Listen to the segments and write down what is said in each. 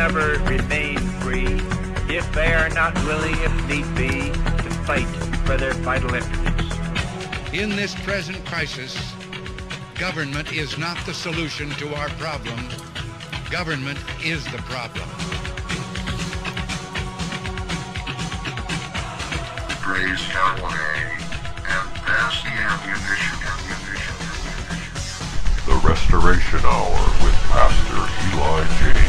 never remain free if they are not willing, if need be, to fight for their vital interests. In this present crisis, government is not the solution to our problem. Government is the problem. Praise Yahweh and pass the ammunition. ammunition. The Restoration Hour with Pastor Eli James.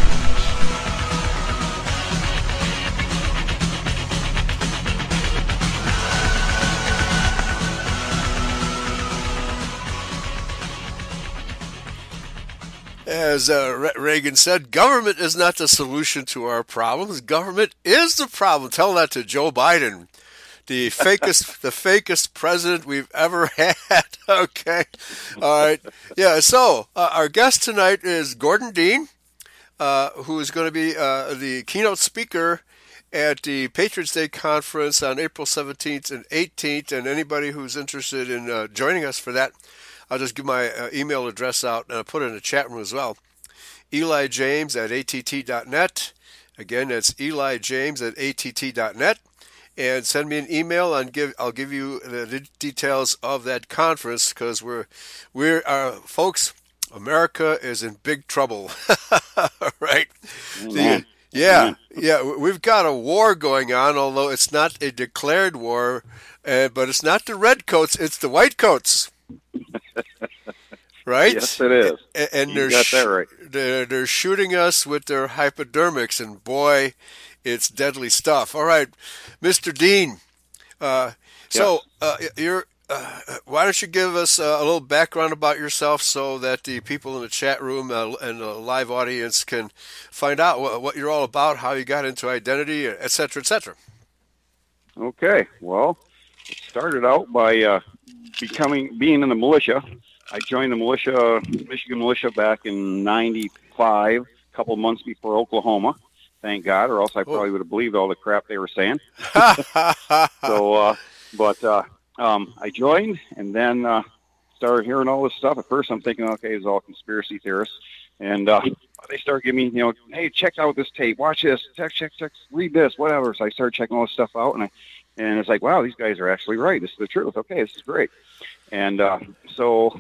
As uh, Re- Reagan said, government is not the solution to our problems. Government is the problem. Tell that to Joe Biden, the fakest, the fakest president we've ever had. okay, all right, yeah. So uh, our guest tonight is Gordon Dean, uh, who is going to be uh, the keynote speaker at the Patriots Day conference on April 17th and 18th. And anybody who's interested in uh, joining us for that, I'll just give my uh, email address out and I'll put it in the chat room as well. Eli James at att.net. Again, that's Eli James at att.net. And send me an email and give I'll give you the details of that conference because we're we're uh, folks. America is in big trouble, right? The, yeah, yeah, we've got a war going on, although it's not a declared war, uh, but it's not the redcoats, it's the whitecoats. right? Yes, it is. And, and You they're, got that right. they're they're shooting us with their hypodermics, and boy, it's deadly stuff. All right, Mr. Dean. Uh, so uh, you're. Uh, why don't you give us uh, a little background about yourself so that the people in the chat room uh, and the live audience can find out what, what you're all about, how you got into identity, et cetera, et cetera. Okay. Well, it started out by uh, becoming being in the militia. I joined the militia, Michigan militia, back in '95, a couple months before Oklahoma. Thank God, or else I probably would have believed all the crap they were saying. so, uh, but uh, um, I joined, and then uh, started hearing all this stuff. At first, I'm thinking, okay, it's all conspiracy theorists, and uh, they start giving me, you know, hey, check out this tape, watch this, check, check, check, read this, whatever. So I started checking all this stuff out, and I, and it's like, wow, these guys are actually right. This is the truth. Okay, this is great. And uh, so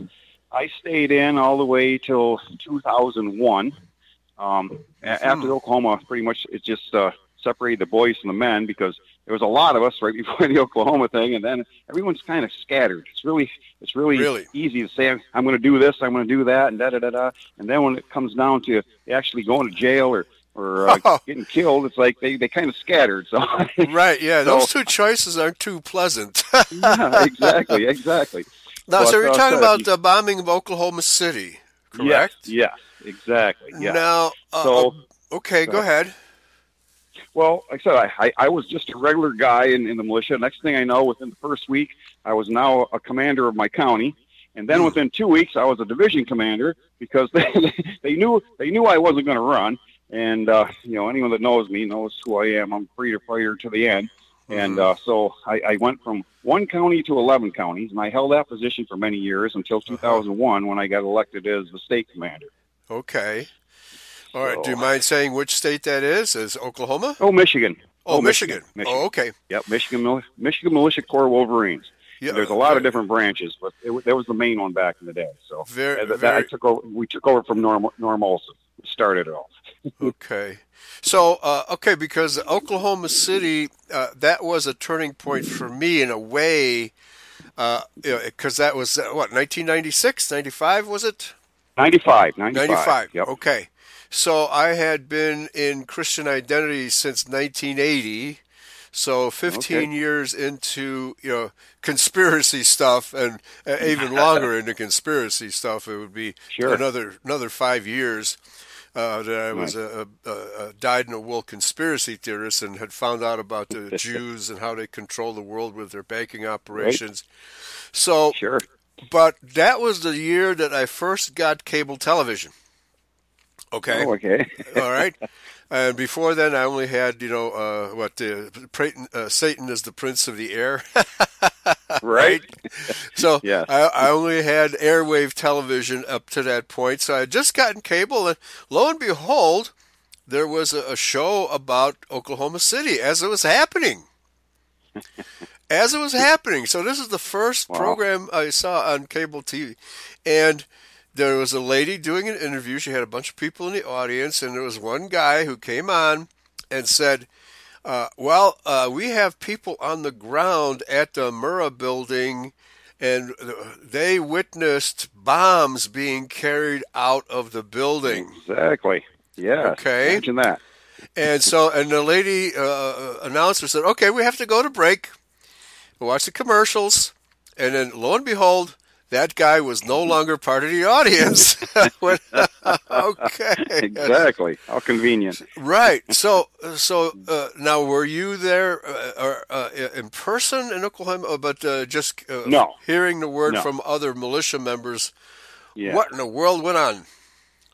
I stayed in all the way till 2001. Um, after Oklahoma, pretty much it just uh, separated the boys from the men because there was a lot of us right before the Oklahoma thing, and then everyone's kind of scattered. It's really, it's really, Really? easy to say I'm, I'm going to do this, I'm going to do that, and da da da da. And then when it comes down to actually going to jail or or uh, getting killed, it's like they they kind of scattered. So Right, yeah, So- those two choices aren't too pleasant. yeah, exactly, exactly. now, so you're uh, talking about the bombing of Oklahoma City, correct? Yes, yes exactly. Yeah. Now, uh, So- okay, go uh, ahead. Well, like I said, I, I, I was just a regular guy in, in the militia. Next thing I know, within the first week, I was now a commander of my county. And then within two weeks, I was a division commander because they, they knew they knew I wasn't going to run. And uh, you know, anyone that knows me knows who I am. I'm a freedom fighter to the end. And uh, so I, I went from one county to 11 counties, and I held that position for many years until 2001 when I got elected as the state commander. Okay. All right. Do you mind saying which state that is? Is Oklahoma? Oh, Michigan. Oh, Michigan. Michigan. Oh, okay. Yep, Michigan, Michigan Militia Corps Wolverines. Yeah, There's a lot of different branches, but it, that was the main one back in the day. So Very- uh, that, that I took over. We took over from Norm Norm Olson. Started it all. Okay. So, uh, okay, because Oklahoma City, uh, that was a turning point for me in a way, because you know, that was, uh, what, 1996, 95, was it? 95, 95. 95. Yep. Okay. So I had been in Christian identity since 1980. So 15 Okay. years into you know conspiracy stuff, and uh, even longer into conspiracy stuff, it would be Sure. another another five years uh, that I was a, a, a dyed in the wool conspiracy theorist and had found out about the Jews and how they control the world with their banking operations. So Sure. but that was the year that I first got cable television. Okay. Oh, okay. All right. And before then, I only had, you know, uh, what the uh, Satan is the prince of the air, right. So Yes. I, I only had airwave television up to that point. So I had just gotten cable, and lo and behold, there was a, a show about Oklahoma City as it was happening. as it was happening. So this is the first Wow. program I saw on cable TV, and there was a lady doing an interview. She had a bunch of people in the audience, and there was one guy who came on and said, uh, "Well, uh, we have people on the ground at the Murrah building." And they witnessed bombs being carried out of the building. Exactly. Yeah. Okay. Imagine that. And so, and the lady uh, announcer said, "Okay, we have to go to break. Watch the commercials." And then, lo and behold, that guy was no longer part of the audience. Okay, Exactly. How convenient. right. So, so uh, now, were you there uh, or, uh, in person in Oklahoma, but uh, just uh, No. hearing the word No. from other militia members? Yeah. What in the world went on?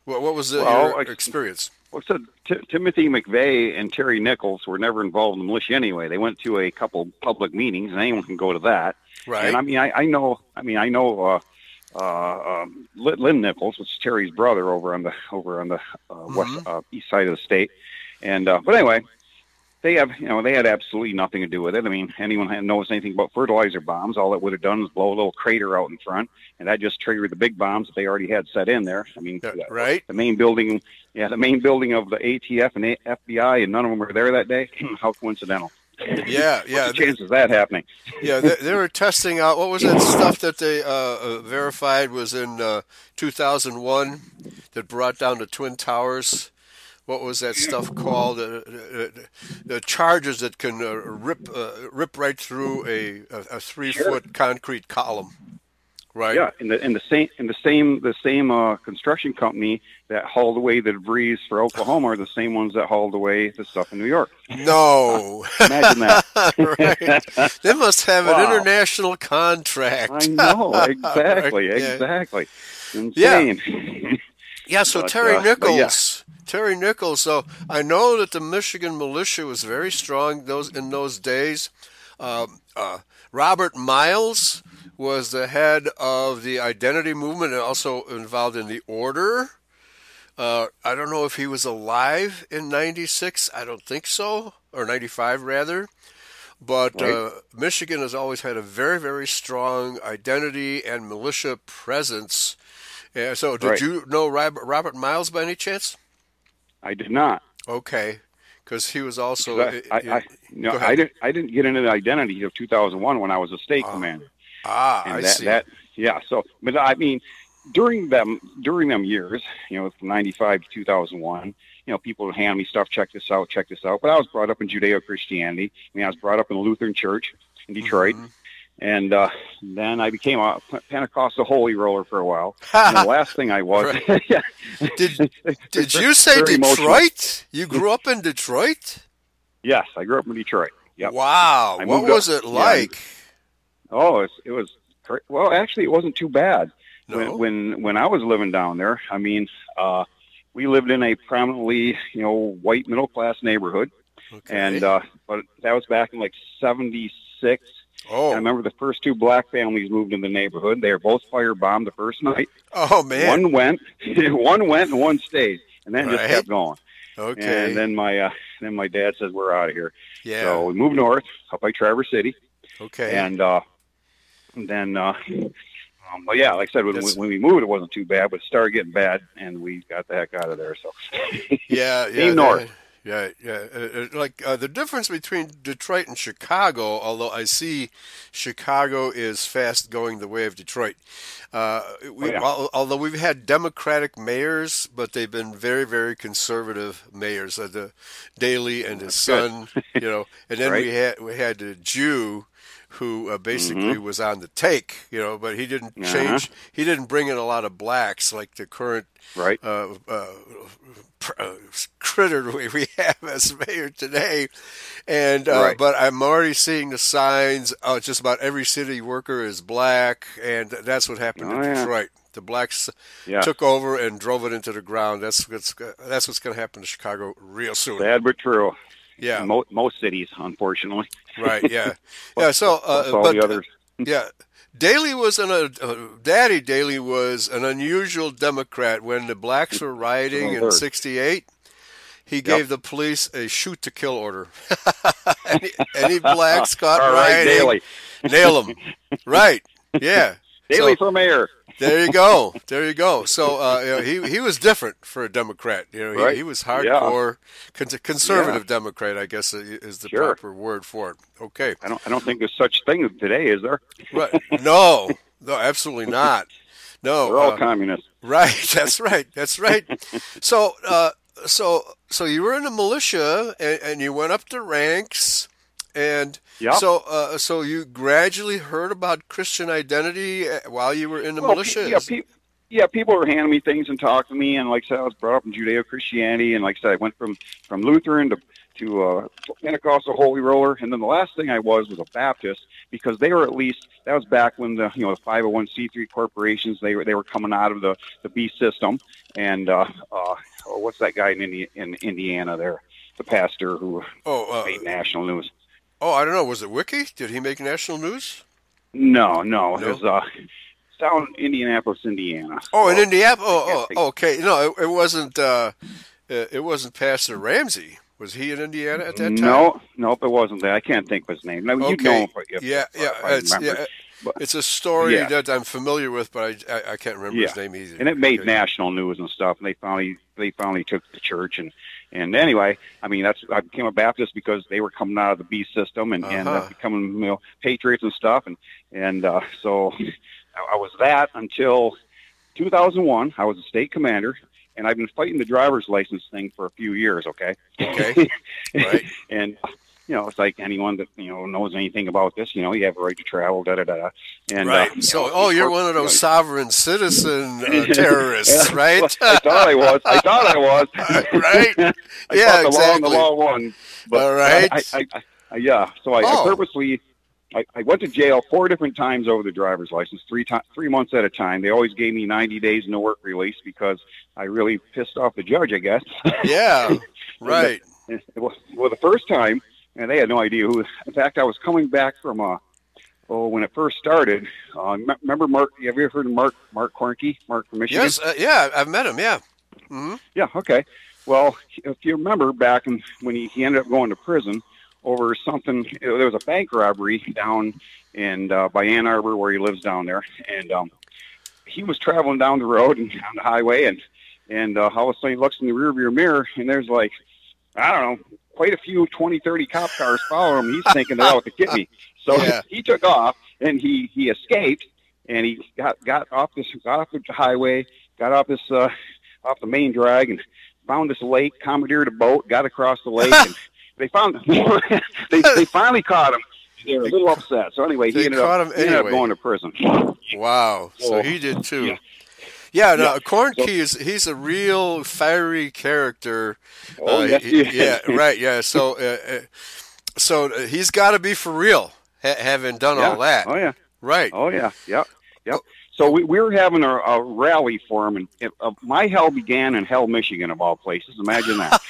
What, what was the, Well, your experience? Well, so T- Timothy McVeigh and Terry Nichols were never involved in the militia anyway. They went to a couple public meetings, and anyone can go to that. Right. And I mean, I, I know, I mean, I know uh, uh, um, Lynn Nichols, which is Terry's brother over on the over on the uh, west uh, east side of the state. And uh, but anyway, they have you know they had absolutely nothing to do with it. I mean, anyone knows anything about fertilizer bombs, all it would have done is blow a little crater out in front, and that just triggered the big bombs that they already had set in there. I mean, right. the main building, yeah, the main building of the ATF and A- FBI, and none of them were there that day. How coincidental! Yeah, yeah. What's the chances of that happening? Yeah, they, they were testing out what was that stuff that they uh, uh, verified was in uh, 2001 that brought down the twin towers. What was that stuff called? Uh, uh, the charges that can uh, rip uh, rip right through a a, three foot concrete column, right? Yeah, in the in the same in the same the same uh, construction company that hauled away the debris for Oklahoma are the same ones that hauled away the stuff in New York. No, Imagine that. right? They must have an Wow. international contract. I know exactly, Right, yeah. exactly. Insane. Yeah, yeah so But, Terry uh, but yeah. Terry Nichols. So I know that the Michigan militia was very strong those in those days. Um, uh, Robert Miles was the head of the identity movement and also involved in the order. Uh, I don't know if he was alive in '96. I don't think so, or '95 rather. But Right. uh, Michigan has always had a very, very strong identity and militia presence. Yeah, so, did Right. you know Robert Miles by any chance? I did not. Okay, because he was also. I, I, I, no, I didn't. I didn't get into the identity of 2001 when I was a state commander. ah, and I that, see. that yeah so but i mean during them during them years you know from 95 to 2001 you know people would hand me stuff check this out check this out but i was brought up in judeo-christianity i mean i was brought up in the lutheran church in detroit Mm-hmm. And uh then i became a pentecostal holy roller for a while and the last thing i was yeah Did Did you say Very emotional. Detroit? You grew up in Detroit? yes i grew up in detroit yep Wow. I what moved up- was it yeah, like? Oh, it, it was well. Actually, it wasn't too bad No? when when when I was living down there. I mean, uh, we lived in a prominently you know white middle class neighborhood, Okay. and uh, but that was back in like '76. Oh, I remember the first two black families moved in the neighborhood. They were both firebombed the first night. oh man. One went, one went, and one stayed, and then just kept going. okay. And then my uh, then my dad says we're out of here. yeah. So we moved north up by Traverse City. okay. And uh, then, uh, um, but yeah, like I said, when, That's- when we moved, it wasn't too bad, but it started getting bad, and we got the heck out of there. So, Yeah, yeah, north. that- Yeah, yeah. Like uh, the difference between Detroit and Chicago, although I see Chicago is fast going the way of Detroit. Uh, we, Oh, yeah. al- although we've had Democratic mayors, but they've been very, very conservative mayors. Uh, the Daley and his son, you know, and then we had we had a Jew who uh, basically was on the take, you know, but he didn't Mm-hmm. Uh-huh. change. He didn't bring in a lot of blacks like the current right? uh, uh, pr- uh, critter we have as mayor today. And uh, Right. but I'm already seeing the signs. Uh, just about every city worker is black, and that's what happened Oh, in yeah. Detroit. The blacks Yeah. took over and drove it into the ground. That's what's that's what's going to happen to Chicago real soon. Sad but true. Yeah, Mo- most cities, unfortunately. right. Yeah, yeah. So, uh, all but the others. yeah, Daley was an uh, uh, Daddy Daley was an unusual Democrat when the blacks were rioting in '68. he gave the police a shoot to kill order. any, any blacks caught right, rioting, Daley. nail them. Right? Yeah. Daley So- for mayor. There you go. There you go. So uh, you know, he he was different for a Democrat. You know, he, Right. he was hardcore con- conservative Democrat. I guess is the Sure. proper word for it. Okay. I don't. I don't think there's such thing today, is there? Right. No. No. Absolutely not. No. We're all uh, communists. Right. That's right. That's right. So, uh, so, so you were in the militia, and, and you went up the ranks, and Yep. so, uh, so you gradually heard about Christian identity uh, while you were in the Well, militia. pe- yeah, pe- yeah, people were handing me things and talking to me, and like I said, I was brought up in Judeo-Christianity, and like I said, I went from from Lutheran to to uh, Pentecostal Holy Roller, and then the last thing I was was a Baptist because they were at least that was back when the you know the 501c3 corporations they were they were coming out of the the B system, and uh, uh, what's that guy in Indi- in Indiana there, the pastor who oh, made uh, national news. Oh, I don't know. Was it Wiki? Did he make national news? No, no, No? it was uh, down in Indianapolis, Indiana. Oh, in Indianapolis. Oh, oh, okay. No, it, it wasn't. Uh, it wasn't Pastor Ramsey. Was he in Indiana at that time? No, nope, it wasn't that. I can't think of his name. No, know Okay. him if, if, yeah, if, yeah. if It's, yeah, But- it's a story Yeah. that I'm familiar with, but I, I, I can't remember his name either. and it made Okay. national news and stuff. And they finally they finally took the church and and anyway, I mean that's I became a Baptist because they were coming out of the B system and and Uh-huh. uh, becoming you know patriots and stuff and and uh, so I, I was that until 2001. I was a state commander. And I've been fighting the driver's license thing for a few years, okay? Okay. Right. and you know, it's like anyone that you know knows anything about this. You know, you have a right to travel, da da da. And right. uh, so, know, oh, you're one of those you sovereign citizen uh, terrorists, Yeah, right? I thought I was. I thought I was. Right. I Yeah, the law the law won. But All right. I, I, I, I, yeah. So I, Oh. I purposely. I, I went to jail four different times over the driver's license, three times, three months at a time. They always gave me 90 days no work release because I really pissed off the judge, I guess. yeah. Right. well, well, the first time, and they had no idea who. In fact, I was coming back from uh, oh, when it first started. Uh, m- remember Mark? Have you ever heard of Mark? Mark Koernke? Mark from Michigan. Yes. Uh, yeah. I've met him. Yeah. hmm Yeah. Okay. Well, if you remember back in, when he, he ended up going to prison over something, there was a bank robbery down in uh, by Ann Arbor where he lives down there, and um, he was traveling down the road and on the highway, and and uh, all of a sudden he looks in the rearview mirror, and there's like, I don't know, quite a few 20, 30 cop cars following him. He's thinking they're out to get me, so Yeah. he took off and he he escaped, and he got got off this got off the highway, got off this uh, off the main drag, and found this lake, commandeered a boat, got across the lake, and they found they they finally caught him. They were a little upset. So anyway, he ended caught up him he ended up anyway. going to prison. Wow. So Oh, he did too. yeah. Yeah, no, Yeah. Koernke is he's a real fiery character. Oh, Uh, yes, he- he yeah, right, yeah. So, uh, uh, so uh, he's got to be for real, ha- having done yeah. all that, Oh yeah. right? Oh yeah. Yep. Yep. So we, we were having a, a rally for him, and it, uh, my hell began in Hell, Michigan, of all places. Imagine that.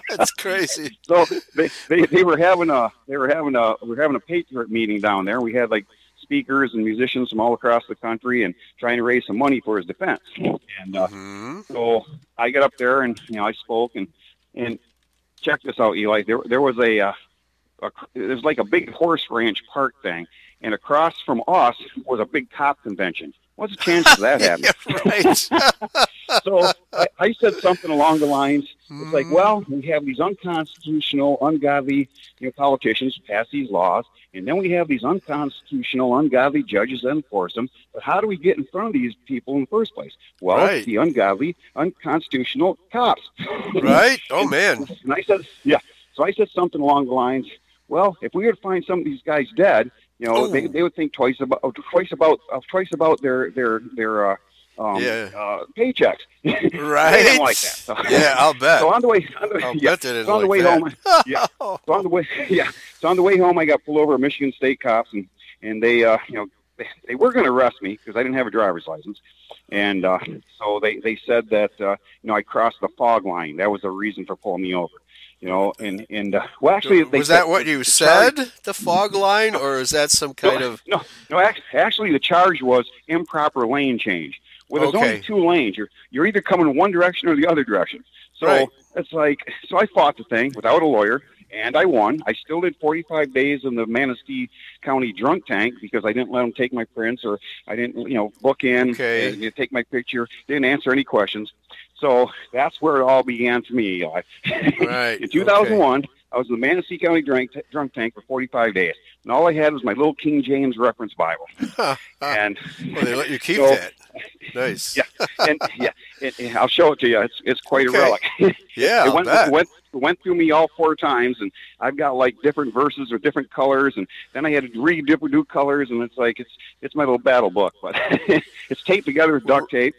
That's crazy. so they, they they were having a they were having a we were having a patriot meeting down there. We had like speakers and musicians from all across the country and trying to raise some money for his defense. And uh, hmm so I got up there and you know I spoke and and check this out, Eli. There there was a, uh, a there's like a big horse ranch park thing, and across from us was a big cop convention. What's the chance of that happening? So I, I said something along the lines, it's like, Mhm. well, we have these unconstitutional, ungodly, you know, politicians pass these laws, and then we have these unconstitutional, ungodly judges that enforce them. But how do we get in front of these people in the first place? Well, Right. the ungodly, unconstitutional cops. right? Oh man, And I said, yeah. So I said something along the lines, well, if we were to find some of these guys dead, you know, they, Oh. they would think twice about twice about uh, twice about their their their uh, um, Yeah. uh, paychecks. right? They like that. So, Yeah, I'll bet. so on the way, on the, I'll yeah, bet so on the like way that. home, yeah. So on the way, yeah. So on the way home, I got pulled over Michigan State cops, and and they, uh, you know, they, they were going to arrest me because I didn't have a driver's license, and uh, so they they said that uh, you know I crossed the fog line. That was the reason for pulling me over. You know, and and uh, well, actually, they was that what you the said? charge- The fog line, or is that some kind no, of? no, no. Actually, the charge was improper lane change. Well, there's Okay. only two lanes. You're you're either coming one direction or the other direction. So Right. it's like, so I fought the thing without a lawyer, and I won. I still did 45 days in the Manistee County drunk tank because I didn't let them take my prints or I didn't, you know, book in, Okay. and, you take my picture, didn't answer any questions. So that's where it all began for me, Eli. Right. in 2001, I was in the Manistee County drunk, drunk tank for 45 days, and all I had was my little King James reference Bible. and Well, they let you keep So- that. Nice. yeah, and yeah, and, and I'll show it to you. It's it's quite Okay. a relic. Yeah, it went, went went through me all four times, and I've got like different verses or different colors, and then I had to read different new colors, and it's like it's it's my little battle book, but it's taped together with duct tape.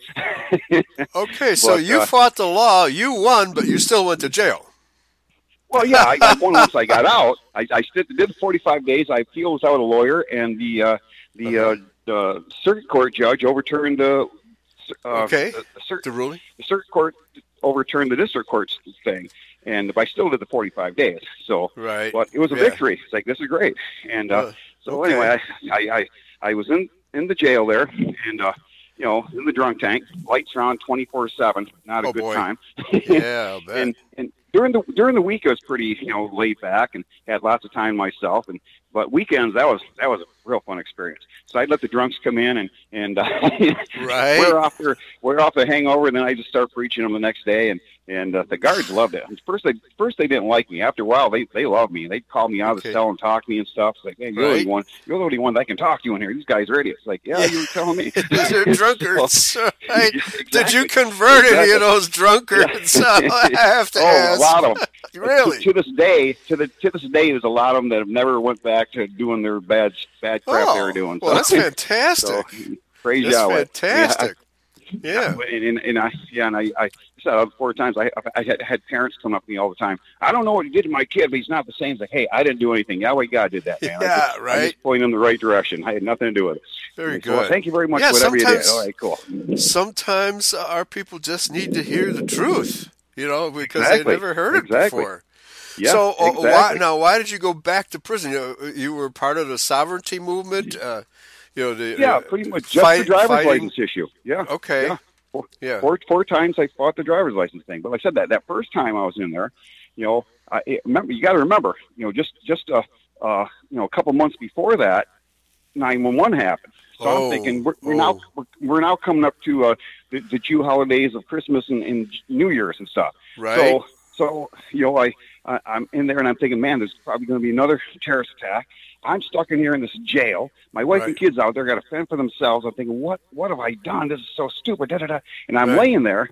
Okay, so But, you uh, fought the law, you won, but you still went to jail. Well, yeah, I got one once I got out. I, I did, did the 45 days. I appealed without a lawyer, and the uh, the uh, the circuit court judge overturned the uh, Okay. the, the, The ruling? the circuit court overturned the district court's thing, and I still did the 45 days. So, Right. but it was a Yeah. victory. It's like this is great, and uh, Uh, so okay. anyway, I, I I I was in in the jail there, and uh, you know, in the drunk tank, lights are on 24 seven. Not a Oh, good boy. time. Yeah, and and during the during the week I was pretty you know laid back and had lots of time myself. And but weekends that was that was real fun experience so I'd let the drunks come in and and uh, Right. wear off their wear off the hangover and then I just start preaching them the next day and and uh, the guards loved it first they first they didn't like me after a while they they loved me they'd call me out of Okay. the cell and talk to me and stuff it's like hey you're the Right. only one you're the only one that can talk to you in here these guys are idiots like yeah, Yeah. you were telling me These are drunkards. right? Did you convert any of those drunkards? I have to oh ask. a lot of them Really? to, to this day, to the to this day, there's a lot of them that have never went back to doing their bad bad crap they were oh, doing. Oh, Well, that's fantastic. so praise that's Yahweh. fantastic. Yeah, Yeah. And, and, and I yeah, and I, I said it four times. I I had, had parents come up to me all the time. I don't know what he did to my kid, but he's not the same. It's like, hey, I didn't do anything. Yahweh God did that, man. I Yeah, just, I right. just pointed in the right direction. I had nothing to do with it. Very So, well, good. thank you very much Yeah, for whatever you did. All right, cool. Sometimes our people just need to hear the truth, you know, because Exactly. they never heard it Exactly. before. Yeah, so, uh, why, now, why did you go back to prison? You, you were part of the sovereignty movement. Uh, you know, the, Yeah, pretty much just fight- the driver's fighting- license issue. Yeah. Okay. Yeah. Four, Yeah. four, four times I fought the driver's license thing. But like I said, that that first time I was in there, you know, I it, remember you got to remember, you know, just just uh, uh, you know, a couple months before that, nine one one happened. So Oh, I'm thinking we're, we're oh. now we're, we're now coming up to uh, the, the Jew holidays of Christmas and, and New Year's and stuff. Right. So so you know, I, I I'm in there and I'm thinking, man, there's probably going to be another terrorist attack. I'm stuck in here in this jail. My wife and kids out there got to fend for themselves. I'm thinking, what what have I done? This is so stupid. Da, da, da. And I'm Right. laying there,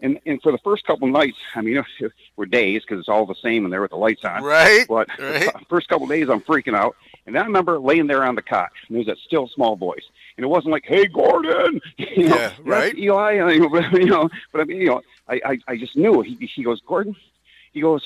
and and for the first couple nights, I mean, we're days because it's all the same in there with the lights on. right. But Right. first couple days, I'm freaking out. And then I remember laying there on the cot, and there was that still small voice. And it wasn't like, "Hey, Gordon," you know, Yeah, right. Eli, I you know. But I mean, you know, I, I, I just knew. He, he goes, "Gordon," he goes,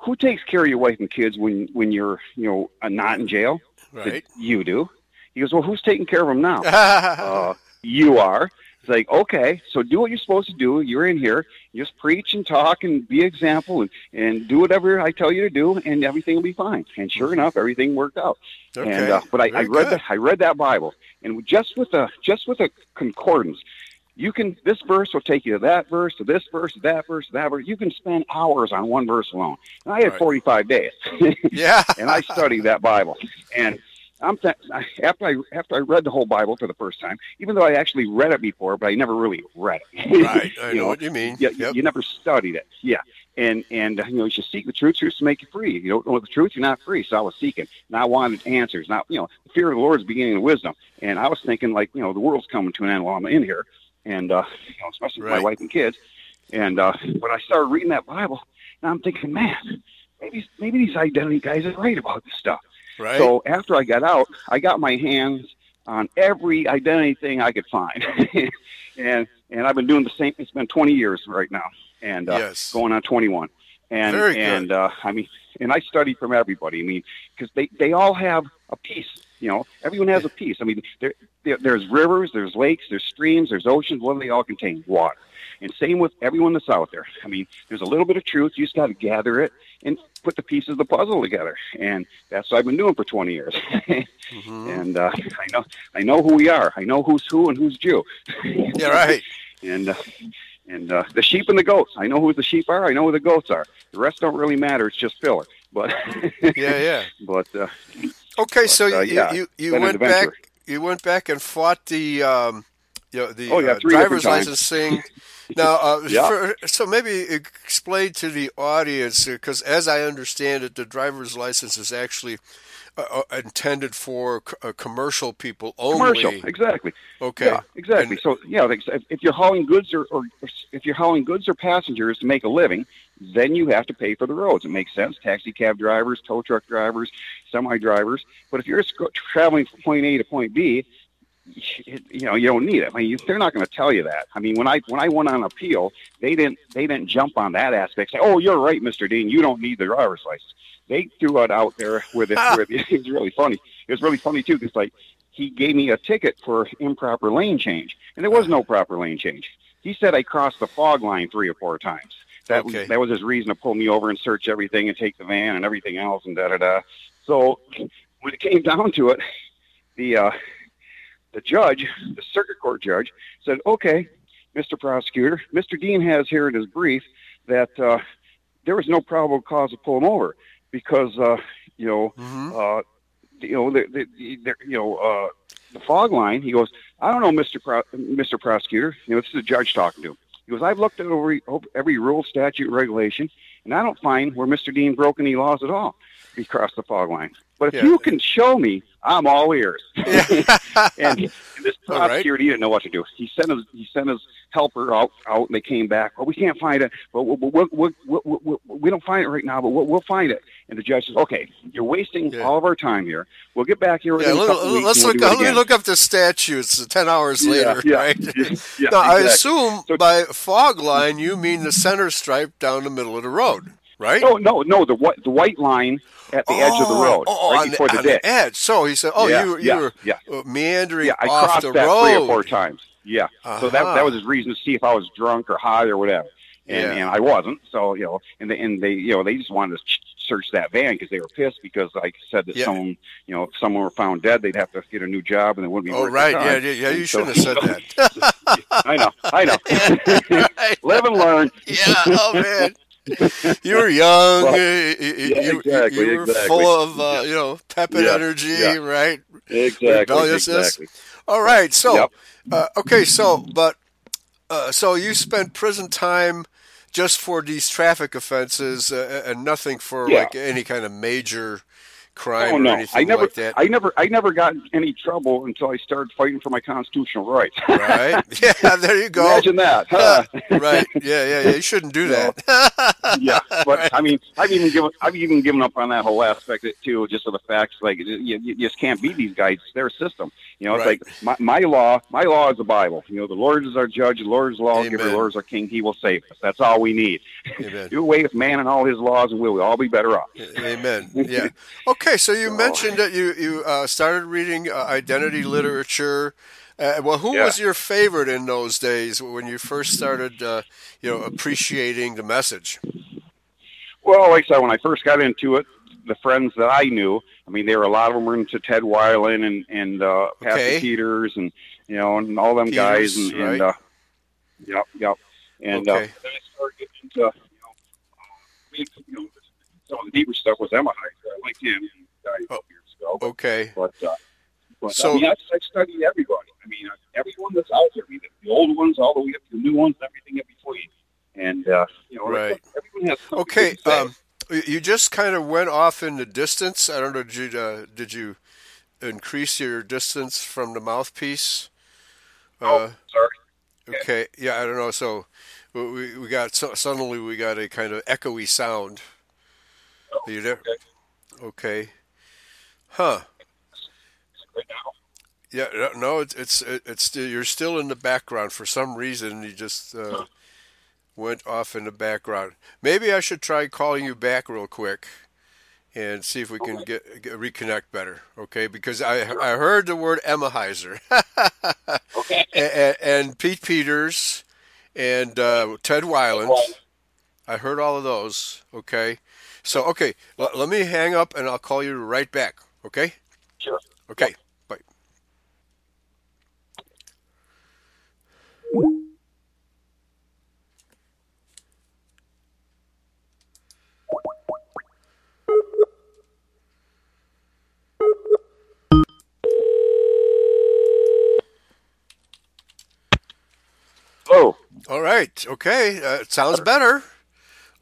"Who takes care of your wife and kids when when you're, you know, uh, not in jail?" Right. You do. He goes, "Well, who's taking care of them now?" uh, you are. It's like, okay, so do what you're supposed to do. You're in here. Just preach and talk and be example and, and do whatever I tell you to do, and everything will be fine. And sure enough, everything worked out. Okay. And uh, but I, I read that I read that Bible, and just with a just with a concordance, you can this verse will take you to that verse, to this verse, to that verse, to that verse. You can spend hours on one verse alone. And I had Right. 45 days. yeah. and I studied that Bible. And I'm th- after I after I read the whole Bible for the first time, even though I actually read it before, but I never really read it. Right. I You know know, what you mean. you, Yep. you never studied it. Yeah. And and you know you should seek the truth. Truth to make you free. You don't know the truth, you're not free. So I was seeking, and I wanted answers. Now you know the fear of the Lord is the beginning of wisdom. And I was thinking like you know the world's coming to an end while I'm in here, and uh, you know especially with my wife and kids. And uh, when I started reading that Bible, now I'm thinking, man, maybe maybe these identity guys are right about this stuff. Right. So after I got out, I got my hands on every identity thing I could find, and and I've been doing the same. It's been 20 years right now, and uh, Yes. going on 21. And Very good. and uh, I mean, and I study from everybody. I mean, because they they all have a piece. You know, everyone has a piece. I mean, there, there there's rivers, there's lakes, there's streams, there's oceans. What do they all contain? Water. And same with everyone that's out there. I mean, there's a little bit of truth. You just got to gather it and put the pieces of the puzzle together. And that's what I've been doing for 20 years. Mm-hmm. And uh, I know I know who we are. I know who's who and who's Jew. yeah. Right. And uh, And uh, the sheep and the goats. I know who the sheep are. I know who the goats are. The rest don't really matter. It's just filler. But Yeah, yeah. but uh, Okay, so uh, you, yeah, you, you went back you went back and fought the um, you know, the Oh, yeah, uh, driver's licensing. now, uh, Yeah. for, so maybe explain to the audience because, as I understand it, the driver's license is actually uh, uh, intended for c- uh, commercial people only. commercial, exactly. Okay. Yeah, exactly. so yeah, if, if you're hauling goods or, or if you're hauling goods or passengers to make a living, then you have to pay for the roads. It makes sense. Taxi cab drivers, tow truck drivers, semi drivers. But if you're traveling from point A to point B, it- you know you don't need it. I mean, you, they're not going to tell you that. I mean, when I when I went on appeal, they didn't they didn't jump on that aspect. Say, oh, you're right, Mister Dean, you don't need the driver's license. They threw it out there with it. With it. It was really funny. It was really funny too, because like he gave me a ticket for improper lane change, and there was no proper lane change. He said I crossed the fog line three or four times. That Okay. was that was his reason to pull me over and search everything and take the van and everything else and da da da. So when it came down to it, the uh, the judge, the circuit court judge, said, "Okay, Mr. Prosecutor, Mr. Dean has here in his brief that uh, there was no probable cause to pull him over because uh, you know Mhm. uh, you know, the, the, the, you know, uh, the fog line. He goes, I don't know, Mister Pro- Mister Prosecutor. You know, this is a judge talking to him. He goes, I've looked at every every rule, statute, regulation, and I don't find where Mister Dean broke any laws at all. He crossed the fog line. But if Yeah. you can show me, I'm all ears. and, and this right. prosecutor, he didn't know what to do. He sent his he sent his helper out out, and they came back. Well, we can't find it. But we, we, we, we, don't find it right now, but we'll, we'll find it. And the judge says, "Okay, you're wasting Yeah. all of our time here. We'll get back here Yeah, let, couple weeks. us we'll look. it Let me look up the statutes. Ten hours later, yeah, right? now, I assume So- by fog line you mean the center stripe down the middle of the road, right? No, no, no. The white the white line at the edge of the road, oh, right before the, on ditch. edge. So he said, "Oh, Yeah, you, you yeah, were yeah. uh, meandering Yeah, I off crossed the that road." three or four times. Yeah. So that Uh-huh. that was his reason to see if I was drunk or high or whatever. And, Yeah. and I wasn't. So you know, and they, and they you know they just wanted to search that van because they were pissed because I said that Yeah. someone you know if someone were found dead they'd have to get a new job and they wouldn't be. Oh, right. Yeah, yeah, yeah. You so- shouldn't have said that. I know. I know. Live and learn. yeah. Oh man. You were young. Well, you, yeah, you- exactly, you were exactly. full of uh, you know pep and Yeah, energy, yeah. right? Exactly. Rebelliousness. Exactly. All right. So, Yep. uh, okay. So, but uh, so you spent prison time just for these traffic offenses uh, and nothing for like any kind of major crime Oh or no! anything I never, like that. I never, I never got in any trouble until I started fighting for my constitutional rights. right? Yeah. There you go. Imagine that. huh? right. Yeah. Yeah. Yeah. You shouldn't do that. yeah, but I mean, I've even given, I've even given up on that whole aspect of it too, just of the facts like you, you just can't beat these guys. It's their system. You know, it's Right. like my, my law. My law is the Bible. You know, the Lord is our judge. The Lord is lawgiver. The Lord is our king. He will save us. That's all we need. Amen. Do away with man and all his laws, and we'll all be better off. Amen. Yeah. Okay, so you So- mentioned that you you uh, started reading uh, identity literature. Uh, well, who Yeah. was your favorite in those days when you first started, uh, you know, appreciating the message? Well, like I said, when I first got into it, the friends that I knew, I mean, there were a lot of them were into Ted Weiland and and uh, Pastor Okay. Peters and you know and all them guys and, right. and uh, yep, yep. And Okay. uh, then I started getting into you know, uh, you know some of the deeper stuff was Emahiser. I liked him. He died a couple years ago. But, Okay. but, uh, but So- I mean, I, I studied everybody. I mean, everyone that's out there, I mean, the old ones all the way up to the new ones, everything in between. And uh, you know, Right. everyone has something Okay. to say. Um, you- just kind of went off in the distance. I don't know. Did you uh, did you increase your distance from the mouthpiece? oh, Uh, sorry. okay. Yeah. I don't know. So we we got so, suddenly we got a kind of echoey sound. Are you there? Okay. Huh. Yeah, no, it's it's it's still you're still in the background for some reason. You just uh, went off in the background. Maybe I should try calling you back real quick and see if we can get, get reconnect better. Okay, because I I heard the word Emahiser Okay. and, and Pete Peters and uh, Ted Weiland. I heard all of those. Okay, so, okay, l- let me hang up and I'll call you right back. Okay? Sure. Okay. Yep. Bye. Oh. All right. Okay. Uh, it sounds better.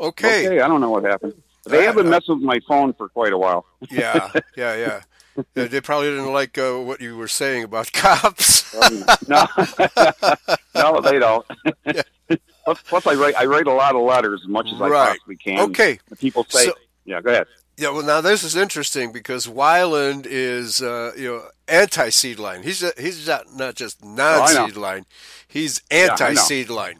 Okay. Okay. I don't know what happened. They have been Uh, messing with my phone for quite a while. Yeah. Yeah. Yeah. Uh, they probably didn't like uh, what you were saying about cops. no, no, they don't. plus, plus, I write I write a lot of letters as much as I possibly can. Okay. People say, So- "Yeah, go ahead." Yeah, well, now this is interesting because Weiland is, uh, you know, anti-seed line. He's a, he's not not just non-seed line, he's I know. anti-seed line.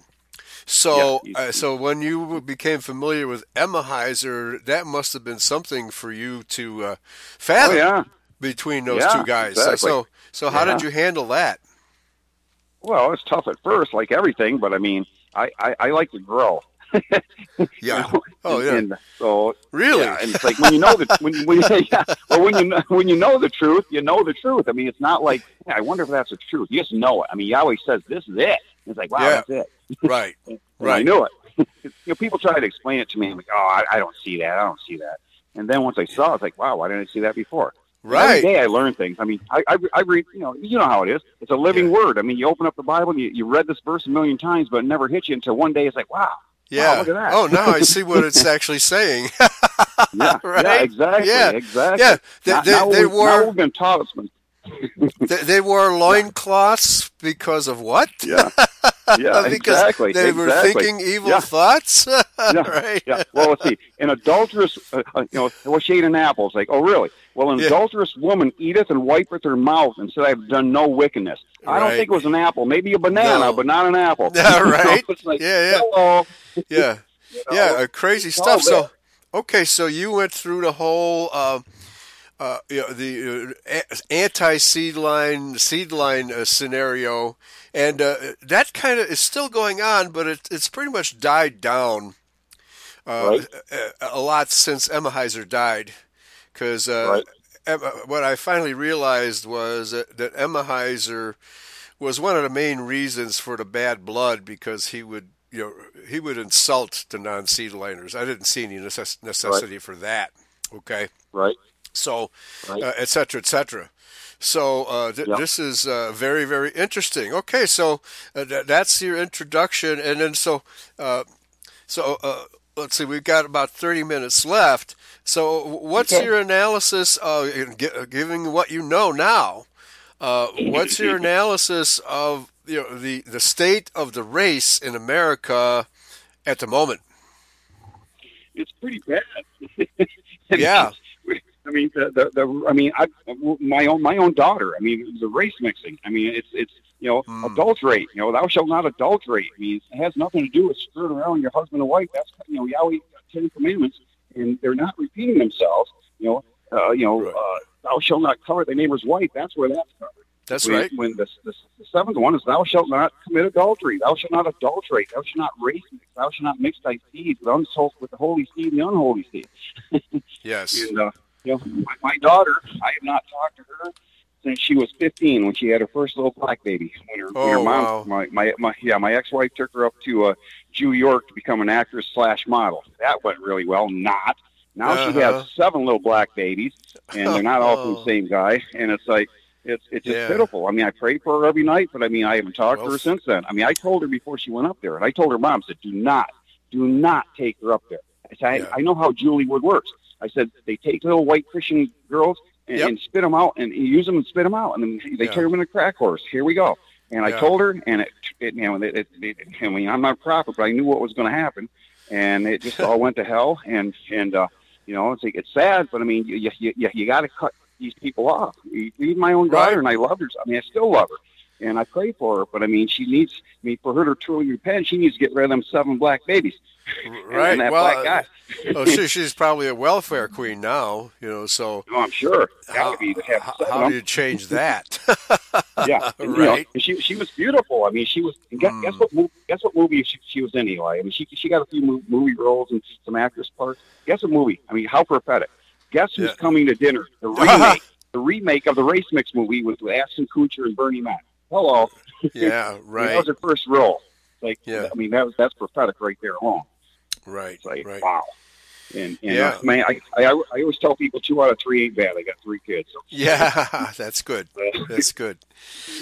So, Yeah, uh, so when you became familiar with Emahiser, that must have been something for you to uh, Oh fathom yeah. between those Yeah, two guys. exactly. So, so how did you handle that? Well, it's tough at first, like everything, but I mean, I I, I like to grow. Yeah. You know? Oh, yeah. And so Really? Yeah, and it's like when you know the when, when yeah, well when you know, when you know the truth, you know the truth. I mean, it's not like yeah, I wonder if that's the truth. You just know it. I mean, Yahweh says this is it. It's like wow, Yeah. that's it. Right. And I Right. knew it. you know, people try to explain it to me. I'm like, oh, I, I don't see that. I don't see that. And then once I saw, it, it's like, wow, why didn't I see that before? Right. Every day I learn things. I mean, I, I, I read, you know, you know how it is. It's a living Yeah. word. I mean, you open up the Bible and you, you read this verse a million times, but it never hits you until one day it's like, wow. Yeah. look at that. Oh, now I see what it's actually saying. Yeah, Right? yeah, exactly, Yeah. exactly. Yeah. They, Now- they, now they wore we've been taught they, they wore loincloths because of what? Yeah. Yeah, because exactly. they were exactly. thinking evil Yeah. thoughts. Yeah, right. yeah. Well, let's see. An adulterous, uh, uh, you know, well, she ate an apple. It's like, oh, really? Well, an Yeah. adulterous woman eateth and wipeth her mouth and said, I've done no wickedness. I don't think it was an apple. Maybe a banana, No. but not an apple. Yeah, right. it's like, Yeah, yeah. hello. Yeah. You know, Yeah. Uh, crazy stuff. So, there. okay, so you went through the whole. Uh, uh, you know, the uh, anti-seed line, seed line uh, scenario, and uh, that kind of is still going on, but it, it's pretty much died down uh, Right. a, a lot since Emahiser died. Because uh, Right. What I finally realized was that, that Emahiser was one of the main reasons for the bad blood because he would you know he would insult the non-seed liners. I didn't see any necess- necessity for that. Okay, Right. so Right. uh, et cetera, et cetera. So uh, th- Yep. this is uh, very, very interesting. Okay, so uh, th- that's your introduction, and then so uh, so uh, let's see, we've got about thirty minutes left. So what's Okay. your analysis giving what you know now? Uh, what's your analysis of you know the the state of the race in America at the moment? It's pretty bad. Yeah. I mean, the, the, the I mean, I, my own my own daughter. I mean, the race mixing. I mean, it's it's you know Hmm. adulterate. You know, thou shalt not adulterate. I mean, it has nothing to do with screwing around your husband and wife. That's you know Yahweh Ten Commandments, and they're not repeating themselves. You know, uh, you know, Right. uh, thou shalt not cover thy neighbor's wife. That's where that's covered. That's when, right. When the, the, the seventh one is, thou shalt not commit adultery. Thou shalt not adulterate. Thou shalt not race mix. Thou shalt not mix thy seed with, unsol- with the holy seed and the unholy seed. Yes. And uh, you know, my, my daughter, I have not talked to her since she was 15 when she had her first little black baby. When her, when her Oh, mom, wow. my, my, my, yeah, my ex-wife took her up to uh, Jew York to become an actress slash model. That went really well. Not. Now she Uh-huh. has seven little black babies, and they're not all from Oh. the same guy. And it's like, it's it's just Yeah. pitiful. I mean, I prayed for her every night, but I mean, I haven't talked Well, to her since then. I mean, I told her before she went up there, and I told her mom, I said, do not, do not take her up there. I said, I, I know how Julie Wood works. I said, they take little white Christian girls and, Yep. and spit them out and use them and spit them out, and then they Yeah. turn them into crack horse. Here we go. And I told her, and it, it you know, it, it, it, I mean, I'm not a prophet, but I knew what was going to happen, and it just all went to hell. And and uh, you know, it's it's sad, but I mean, you you you, you got to cut these people off. Even my own daughter, Right. and I loved her. I mean, I still love her, and I pray for her. But I mean, she needs. I mean, for her to truly repent, she needs to get rid of them seven black babies. Right. And that well, black guy. oh, she, she's probably a welfare queen now, you know. So Oh, I'm sure. How, how, how do you change that? Yeah, and, you know, Right. she she was beautiful. I mean, she was. and Guess, Mm. guess what? Movie, guess what movie she, she was in, Eli? I mean, she she got a few movie roles and some actress parts. Guess what movie? I mean, how prophetic. Guess who's Yeah. coming to dinner? The remake. the remake of the Race Mix movie with Ashton Kutcher and Bernie Mac. Hello. yeah. I mean, that was her first role. Like, Yeah. I mean, that was that's prophetic right there alone. Right. It's like, Right. wow. And, and Yeah. uh, man, I, I I always tell people two out of three ain't bad. I got three kids. So. Yeah, that's good. That's good.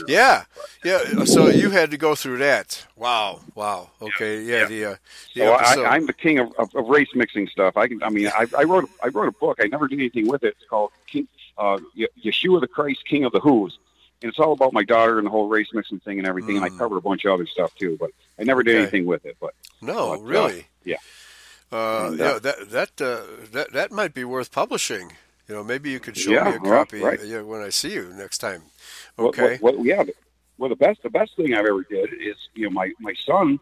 Yeah, yeah. So you had to go through that. Wow, wow. Okay, yeah. Yeah. The, uh, the So episode- I, I'm the king of, of, of race mixing stuff. I can. I mean, I, I wrote. I wrote a book. I never did anything with it. It's called King, uh, Yeshua the Christ, King of the Who's, and it's all about my daughter and the whole race mixing thing and everything. And I covered a bunch of other stuff too, but I never did Mm. Okay. anything with it. But no, but, uh, really. yeah. Uh, And, yeah, uh, that that uh, that that might be worth publishing. You know, maybe you could show Yeah, me a well, copy right. uh, when I see you next time. Okay. What, what, yeah. Well, the best the best thing I've ever did is you know my my son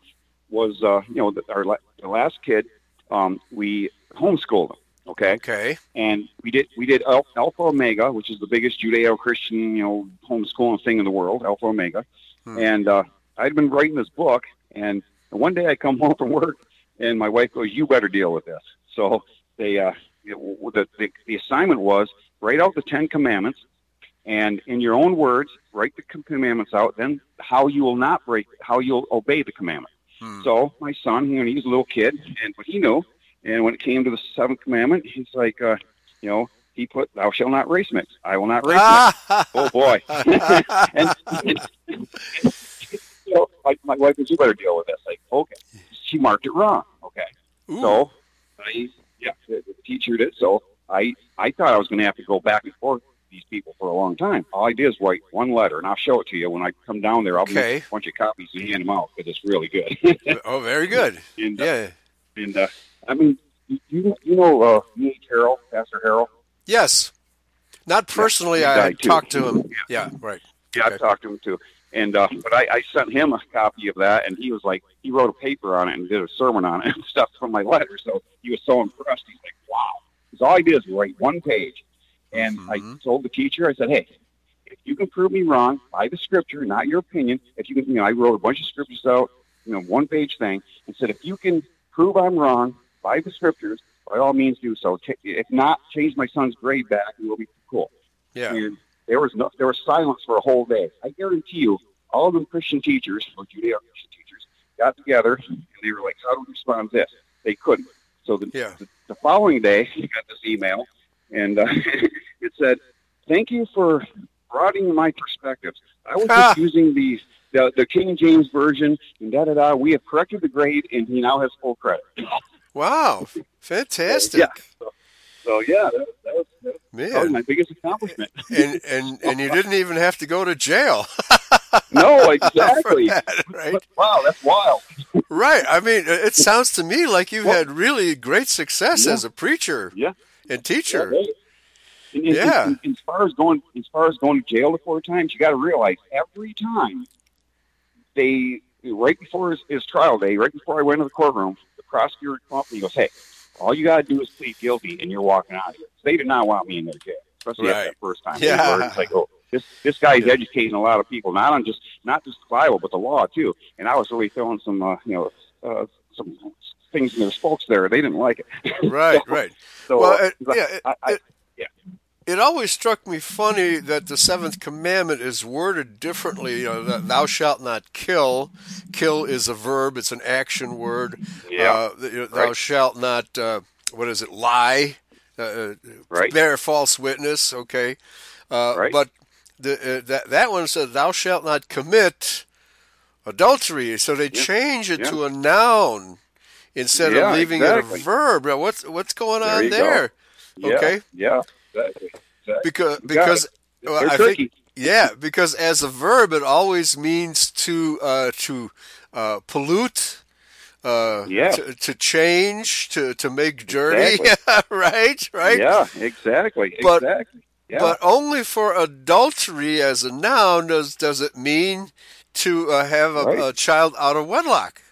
was uh, you know the, our la- the last kid. Um, we homeschooled him. Okay. Okay. and we did we did Alpha Omega, which is the biggest Judeo-Christian you know homeschooling thing in the world, Alpha Omega. Hmm. And uh, I'd been writing this book, and one day I come home from work, and my wife goes, "You better deal with this." So they uh, it, the, the the assignment was write out the Ten Commandments, and in your own words, write the commandments out. Then how you will not break, how you'll obey the commandment. Hmm. So my son, you know, he's a little kid, and but he knew. And when it came to the seventh commandment, he's like, uh, you know, he put, "Thou shalt not race mix." I will not race mix. Oh boy! and, and, you know, my, my wife goes, "You better deal with this." Like, okay, she marked it wrong. Okay, Ooh. so I, yeah, the, the teacher did. So I, I thought I was going to have to go back and forth with these people for a long time. All I did is write one letter, and I'll show it to you when I come down there. I'll Okay. make a bunch of copies and hand them out because it's really good. oh, very good. and, uh, Yeah. And uh, I mean, you you you know uh, me, Harold, Pastor Harold. Yes. Not personally. he I talked to him. Yeah. Right. Yeah, Okay. I've talked to him too. And uh, but I, I sent him a copy of that, and he was like, he wrote a paper on it and did a sermon on it and stuff from my letter. So he was so impressed. He's like, wow. Because all I did is write one page, and I Mhm. told the teacher, I said, hey, if you can prove me wrong by the scripture, not your opinion, if you can, you know, I wrote a bunch of scriptures out, you know, one page thing, and said, if you can prove I'm wrong by the scriptures, by all means do so. If not, change my son's grade back, and we'll be cool. Yeah. And there was no, there was silence for a whole day. I guarantee you, all of them Christian teachers or Judeo-Christian teachers got together and they were like, "How do we respond to this?" They couldn't. So the, Yeah. the, the following day, I got this email, and uh, it said, "Thank you for broadening my perspectives. I was Ah. just using the, the the King James version, and da da da. We have corrected the grade, and he now has full credit." Wow. Fantastic. Yeah. So yeah, that, that was, that was my biggest accomplishment. And and and you didn't even have to go to jail. no, exactly. that, right? Wow, that's wild. Right. I mean, it sounds to me like you've Well- had really great success Yeah. as a preacher Yeah. and teacher. Yeah. And, and- Yeah. and as far as going, as far as going to jail the four times, you got to realize every time they, right before his, his trial day, right before I went to the courtroom, the prosecutor come up and he goes, "Hey, all you got to do is plead guilty, and you're walking out here." They did not want me in their jail, especially Right. after that first time. Yeah. Were- It's like, oh, this this guy's educating a lot of people, not on just not just the Bible, but the law too. And I was really throwing some, uh, you know, uh, some things in their spokes there. They didn't like it. Right, So- right. So, Well, uh, it- yeah, it- I, I, it- It always struck me funny that the seventh commandment is worded differently. You know, that thou shalt not kill. Kill is a verb; it's an action word. Yeah. Uh, you know, Thou Right. shalt not. Uh, what is it? Lie. Uh, uh, Right. Bear false witness. Okay. Uh, Right. But the, uh, that that one said, "Thou shalt not commit adultery." So they change it Yeah. to a noun instead Yeah, of leaving exactly. it a verb. Now, what's what's going There on go. there? yeah, Okay. Yeah. Exactly. exactly. Because because well, I think yeah, because as a verb it always means to uh, to uh, pollute, uh, Yeah. to, to change, to to make dirty, right, right. Yeah. Exactly. But- exactly. Yeah. But only for adultery as a noun does does it mean to uh, have a, Right. a child out of wedlock.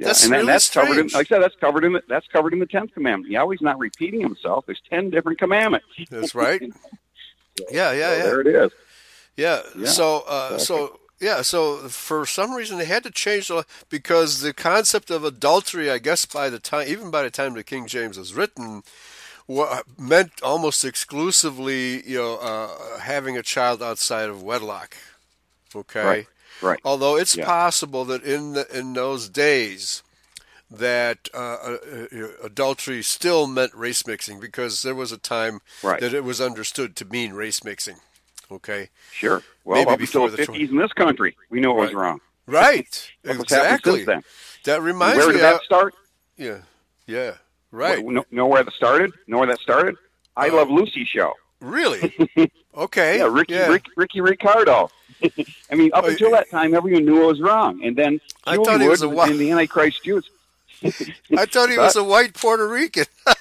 Yeah. that's and then really that's covered in, like I said, that's covered in the, that's covered in the tenth commandment. Yahweh's not repeating himself. There's ten different commandments. That's right. Yeah, yeah, So yeah. There it is. Yeah. Yeah, so, uh, so yeah. So for some reason they had to change the because the concept of adultery, I guess, by the time even by the time the King James was written, meant almost exclusively, you know, uh, having a child outside of wedlock. Okay. Right. Right. Although it's Yeah. possible that in the, in those days, that uh, uh, uh, adultery still meant race mixing because there was a time Right. that it was understood to mean race mixing. Okay. Sure. Well, Maybe before the fifties in this country, we knew it was wrong. Right. Look what's happened exactly. That reminds me. Where me. did that start? yeah. Yeah. Right. Know, know where that started? Know where that started? I Uh, Love Lucy show. Really? Okay. Yeah, Ricky yeah. Rick, Ricky Ricardo. I mean, up Oh, until that time, everyone knew it was wrong, and then I thought he was a and the Antichrist Jews. I thought he was a white Puerto Rican.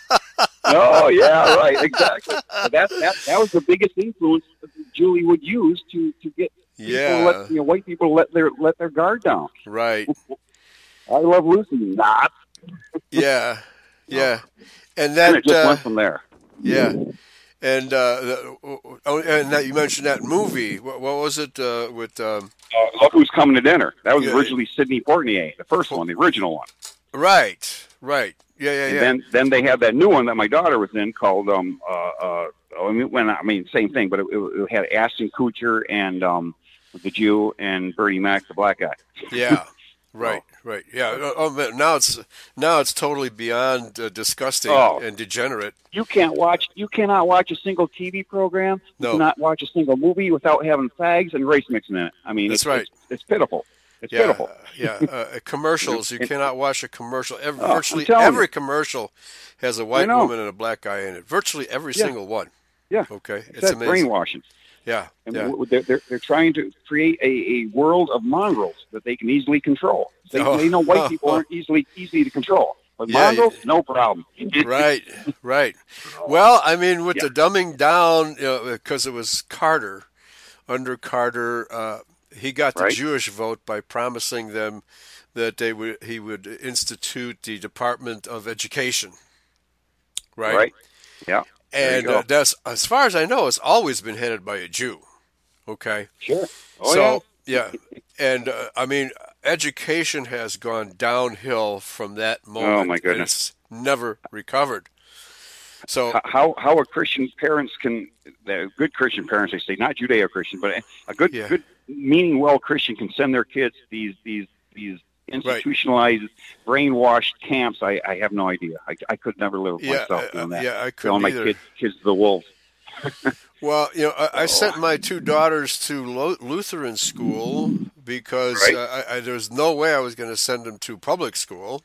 Oh yeah, right, exactly. But that that that was the biggest influence that Julie would use to to get Yeah. let, you know white people let their let their guard down. right. I love Lucy, not, Yeah. Yeah. And and it just uh, went from there. Yeah, and uh, oh, and that you mentioned that movie. What, what was it uh, with? Um, Uh, Look who's coming to dinner. That was Yeah. originally Sidney Poitier, the first one, the original one. right, right. Yeah, yeah, And yeah. then then they had that new one that my daughter was in called um uh uh I mean when I mean same thing but it, it had Ashton Kutcher and um the Jew and Bernie Mac the black guy. yeah. Right, right. Yeah. Oh, oh, now it's now it's totally beyond uh, disgusting Oh. and degenerate. You can't watch you cannot watch a single TV program. No. You cannot watch a single movie without having fags and race mixing in it. I mean That's it's, right. It's, it's pitiful. It's Yeah, pitiful. yeah. Uh, commercials. You cannot watch a commercial. Every, Oh, virtually every you. commercial has a white woman and a black guy in it. Virtually every Yeah. single one. Yeah. Okay. It's, It's amazing. brainwashing. Yeah. And Yeah. they're, they're, they're trying to create a, a world of mongrels that they can easily control. They, Oh. they know white people aren't easily easy to control. But Yeah, mongrels, no problem. right, right. Well, I mean, with the dumbing down, you know, because it was Carter, under Carter, uh, he got the Right. Jewish vote by promising them that they would he would institute the Department of Education. Right. Right. Yeah. And uh, that's as far as I know, it's always been headed by a Jew. Okay. Sure. Oh, so yeah, and uh, I mean, education has gone downhill from that moment. Oh, my and goodness. it's never recovered. So. How how a Christian parents can, the good Christian parents, they say, not Judeo-Christian, but a good Yeah. good meaning well Christian can send their kids these these these institutionalized, brainwashed camps. I, I have no idea. I, I could never live with yeah, myself uh, doing that. yeah, I Telling couldn't my kids kids to the wolves. Well, you know, I, I Oh. sent my two daughters to Lutheran school because Right. uh, I, I, there was no way I was going to send him to public school.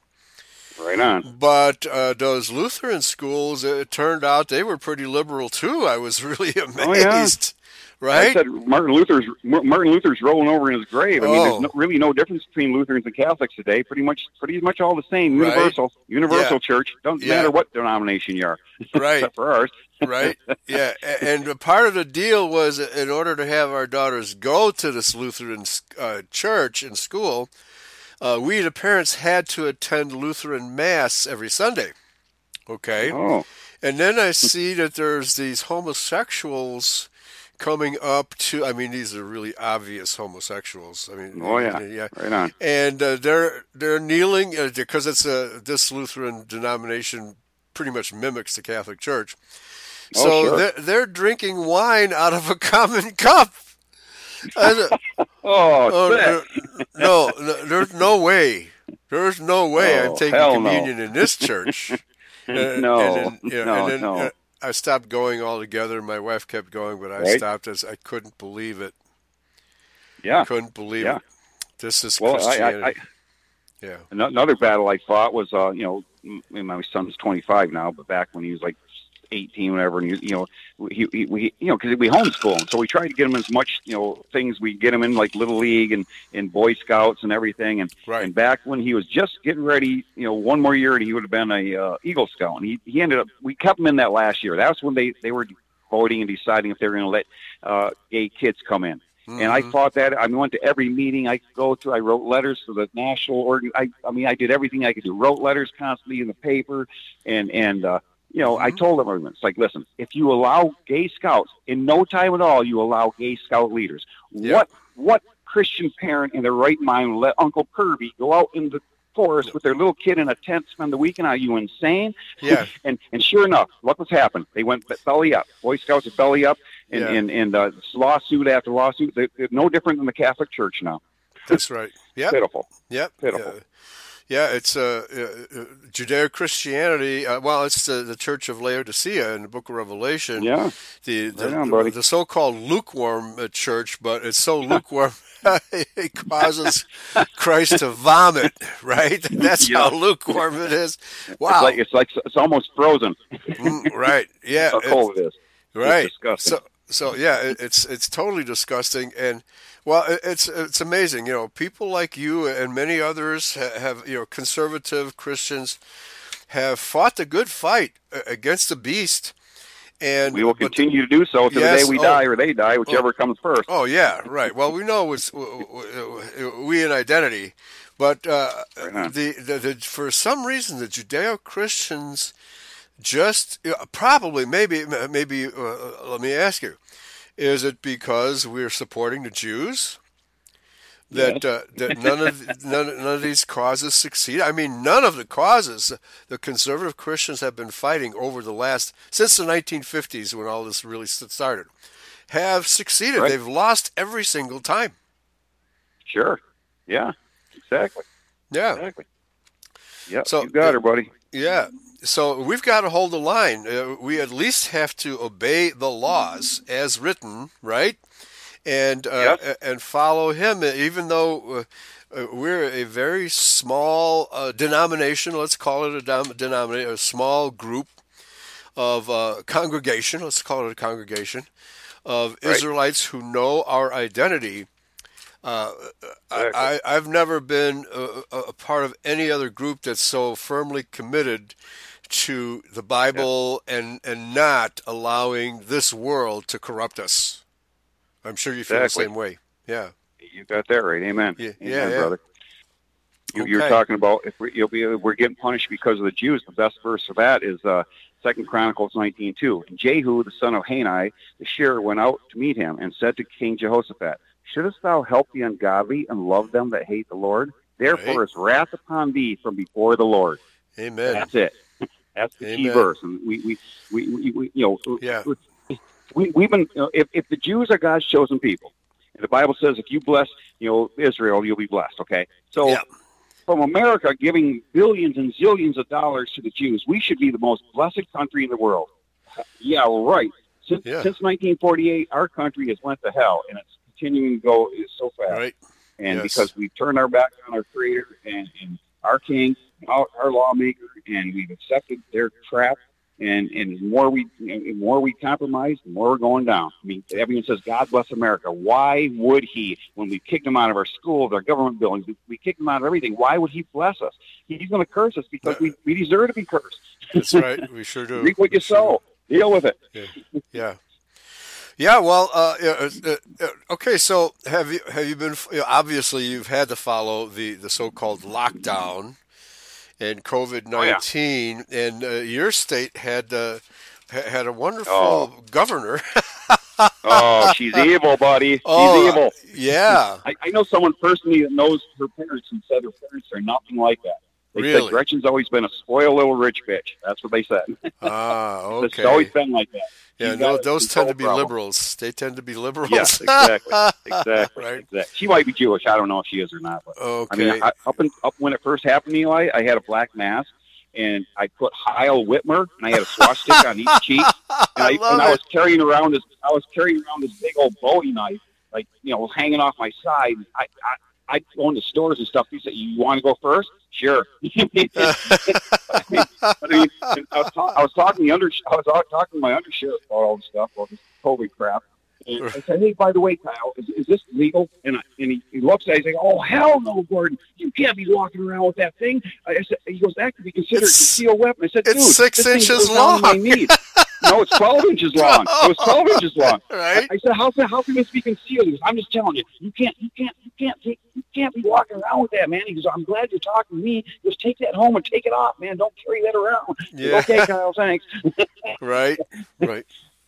Right on. But uh, those Lutheran schools, it turned out they were pretty liberal too. I was really amazed. Oh, yeah. I said Martin Luther's Martin Luther's rolling over in his grave. I mean, Oh. there's no, really no difference between Lutherans and Catholics today. Pretty much, pretty much all the same. Right. Universal, universal Yeah. church. Don't Yeah. matter what denomination you are, Right. except for ours. Right? Yeah, and a part of the deal was in order to have our daughters go to this Lutheran uh, church and school, uh, we the parents had to attend Lutheran mass every Sunday. Okay, Oh, and then I see that there's these homosexuals coming up to. I mean, these are really obvious homosexuals. I mean, oh yeah, yeah. right on. And uh, they're they're kneeling uh, because it's a this Lutheran denomination pretty much mimics the Catholic Church. Oh, So sure. they're, they're drinking wine out of a common cup. I Oh, oh, no, no, there's no way. There's no way I'm Oh, taking hell no. communion in this church. Uh, No, and then, you know, no, then, no. uh, I stopped going altogether. My wife kept going, but I Right. stopped as I couldn't believe it. yeah. Couldn't believe Yeah. it. This is Well, Christianity. I, I, yeah. Another battle I fought was, uh, you know, m- my son's 25 now, but back when he was like 18, whatever, and you, you know, he, he we, you know, because we homeschool him, so we tried to get him as much, you know, things we get him in like little league and and Boy Scouts and everything, and Right. and back when he was just getting ready, you know, one more year and he would have been a uh, Eagle Scout, and he he ended up, we kept him in that last year. That's when they they were voting and deciding if they were going to let uh, gay kids come in. And I fought that. I went to every meeting I could go to. I wrote letters to the national organ. I, I mean, I did everything I could do. Wrote letters constantly in the paper, and and uh, you know, I told everyone, it's like, listen, if you allow gay scouts, in no time at all, you allow gay scout leaders. Yeah. What what Christian parent in their right mind will let Uncle Kirby go out in the forest with their little kid in a tent spend the weekend? Are you insane? Yeah. and and sure enough, look what's happened. They went belly up. Boy Scouts are belly up, and Yeah. and and uh, lawsuit after lawsuit. They're, they're no different than the Catholic Church now. That's right. Yeah. Pitiful. Yep. Pitiful. Yeah. Yeah, it's uh, uh, Judeo Christianity. Uh, well, it's the, the Church of Laodicea in the Book of Revelation. Yeah. the the, Right on, the so-called lukewarm uh, church, but it's so lukewarm it causes Christ to vomit. Right? That's Yeah. how lukewarm it is. It's Wow. like it's like it's almost frozen. Mm, right? Yeah. How cold it is. right. disgusting. So so yeah, it, it's it's totally disgusting and. Well, it's it's amazing, you know. People like you and many others ha- have, you know, conservative Christians have fought the good fight uh, against the beast, and We will but continue to do so to Yes, the day we oh. die or they die, whichever comes first. Oh yeah, right. Well, we know it's we in identity, but uh, Right the, the, the for some reason the Judeo Christians just uh, probably maybe maybe uh, let me ask you, is it because we're supporting the Jews? That uh, that none of none, none of these causes succeed. I mean, none of the causes the conservative Christians have been fighting over the last since the 1950s when all this really started have succeeded. Right. They've lost every single time. Sure. Yeah. Exactly. Yeah, Exactly. Yep. So, you got uh, her, buddy. yeah. So we've got to hold the line. Uh, we at least have to obey the laws as written, right? And uh, Yes. and follow him, even though. Uh, uh, we're a very small uh, denomination. Let's call it a dom- denomination, a small group of uh, congregation. Let's call it a congregation of Right. Israelites who know our identity. Uh, I, I, I've never been a a part of any other group that's so firmly committed to the Bible and and not allowing this world to corrupt us. I'm sure you feel Exactly. the same way. Yeah. You got that right. Amen. Yeah, Amen, yeah, yeah. brother. You, You're talking about if we, you'll be we're getting punished because of the Jews. The best verse of that is uh, Second Chronicles 19:2. And Jehu, the son of Hanani, the shearer, went out to meet him and said to King Jehoshaphat, "Shouldest thou help the ungodly and love them that hate the Lord? Therefore Right. is wrath upon thee from before the Lord." Amen. That's it. That's the key verse. And we, we, we, we, we you know, uh, Yeah. we, we've been, you know, if, if the Jews are God's chosen people, and the Bible says if you bless, you know, Israel, you'll be blessed. Okay. So Yeah. from America giving billions and zillions of dollars to the Jews, we should be the most blessed country in the world. Yeah, right. Since, Yeah. since 1948, our country has went to hell, and it's continuing to go so fast Right. and Yes. because we've turned our back on our creator and, and our king our, our lawmaker and we've accepted their trap. And and the more we you know, the more we compromise the more we're going down. I mean everyone says god bless america. Why would he? When we kicked him out of our schools our government buildings we, kicked him out of everything. Why would he bless us? He's going to curse us because we, we deserve to be cursed. That's right. We sure do. reap what you We sure sow. deal with it. Do. Yeah. Yeah, well, uh, uh, uh, okay. So, have you have you been? You know, obviously, you've had to follow the, the so-called lockdown and COVID nineteen, and uh, your state had uh, had a wonderful Oh. governor. oh she's evil buddy she's oh, evil Yeah, I, I know someone personally that knows her parents and said her parents are nothing like that. They Really? said Gretchen's always been a spoiled little rich bitch. That's what they said. ah, okay. It's always been like that. Yeah, no, those tend to be problem. liberals. They tend to be liberals. Yes, exactly, exactly, Right. exactly. She might be Jewish. I don't know if she is or not. But Okay. I mean, I, up and up when it first happened, Eli, I had a black mask. And I put Heil Whitmer, and I had a swastika on each cheek, and I, I and I it. was carrying around this. I was carrying around this big old Bowie knife, like you know, hanging off my side. I, I I'd go into stores and stuff. He said, "You want to go first? Sure." I mean, I mean, I was, ta- I was talking to the under, I was talking to my undersheriff about all this stuff, all this COVID crap. And I said, "Hey, by the way, Kyle, is, is this legal?" And I, and he, he looks at it, he's like, "Oh hell no, Gordon! You can't be walking around with that thing." I said, "He goes, that could be considered a It's- concealed weapon." I said, it's "Dude, six this inches goes down my long." knees." no, it's twelve inches long. It was twelve inches long. right? I said, "How can how can this be concealed?" He goes, "I'm just telling you, you can't, you can't, you can't take, you can't be walking around with that, man." He goes, "I'm glad you're talking to me. Just take that home and take it off, man. Don't carry that around." Yeah. Okay, Kyle, thanks. Right. Right.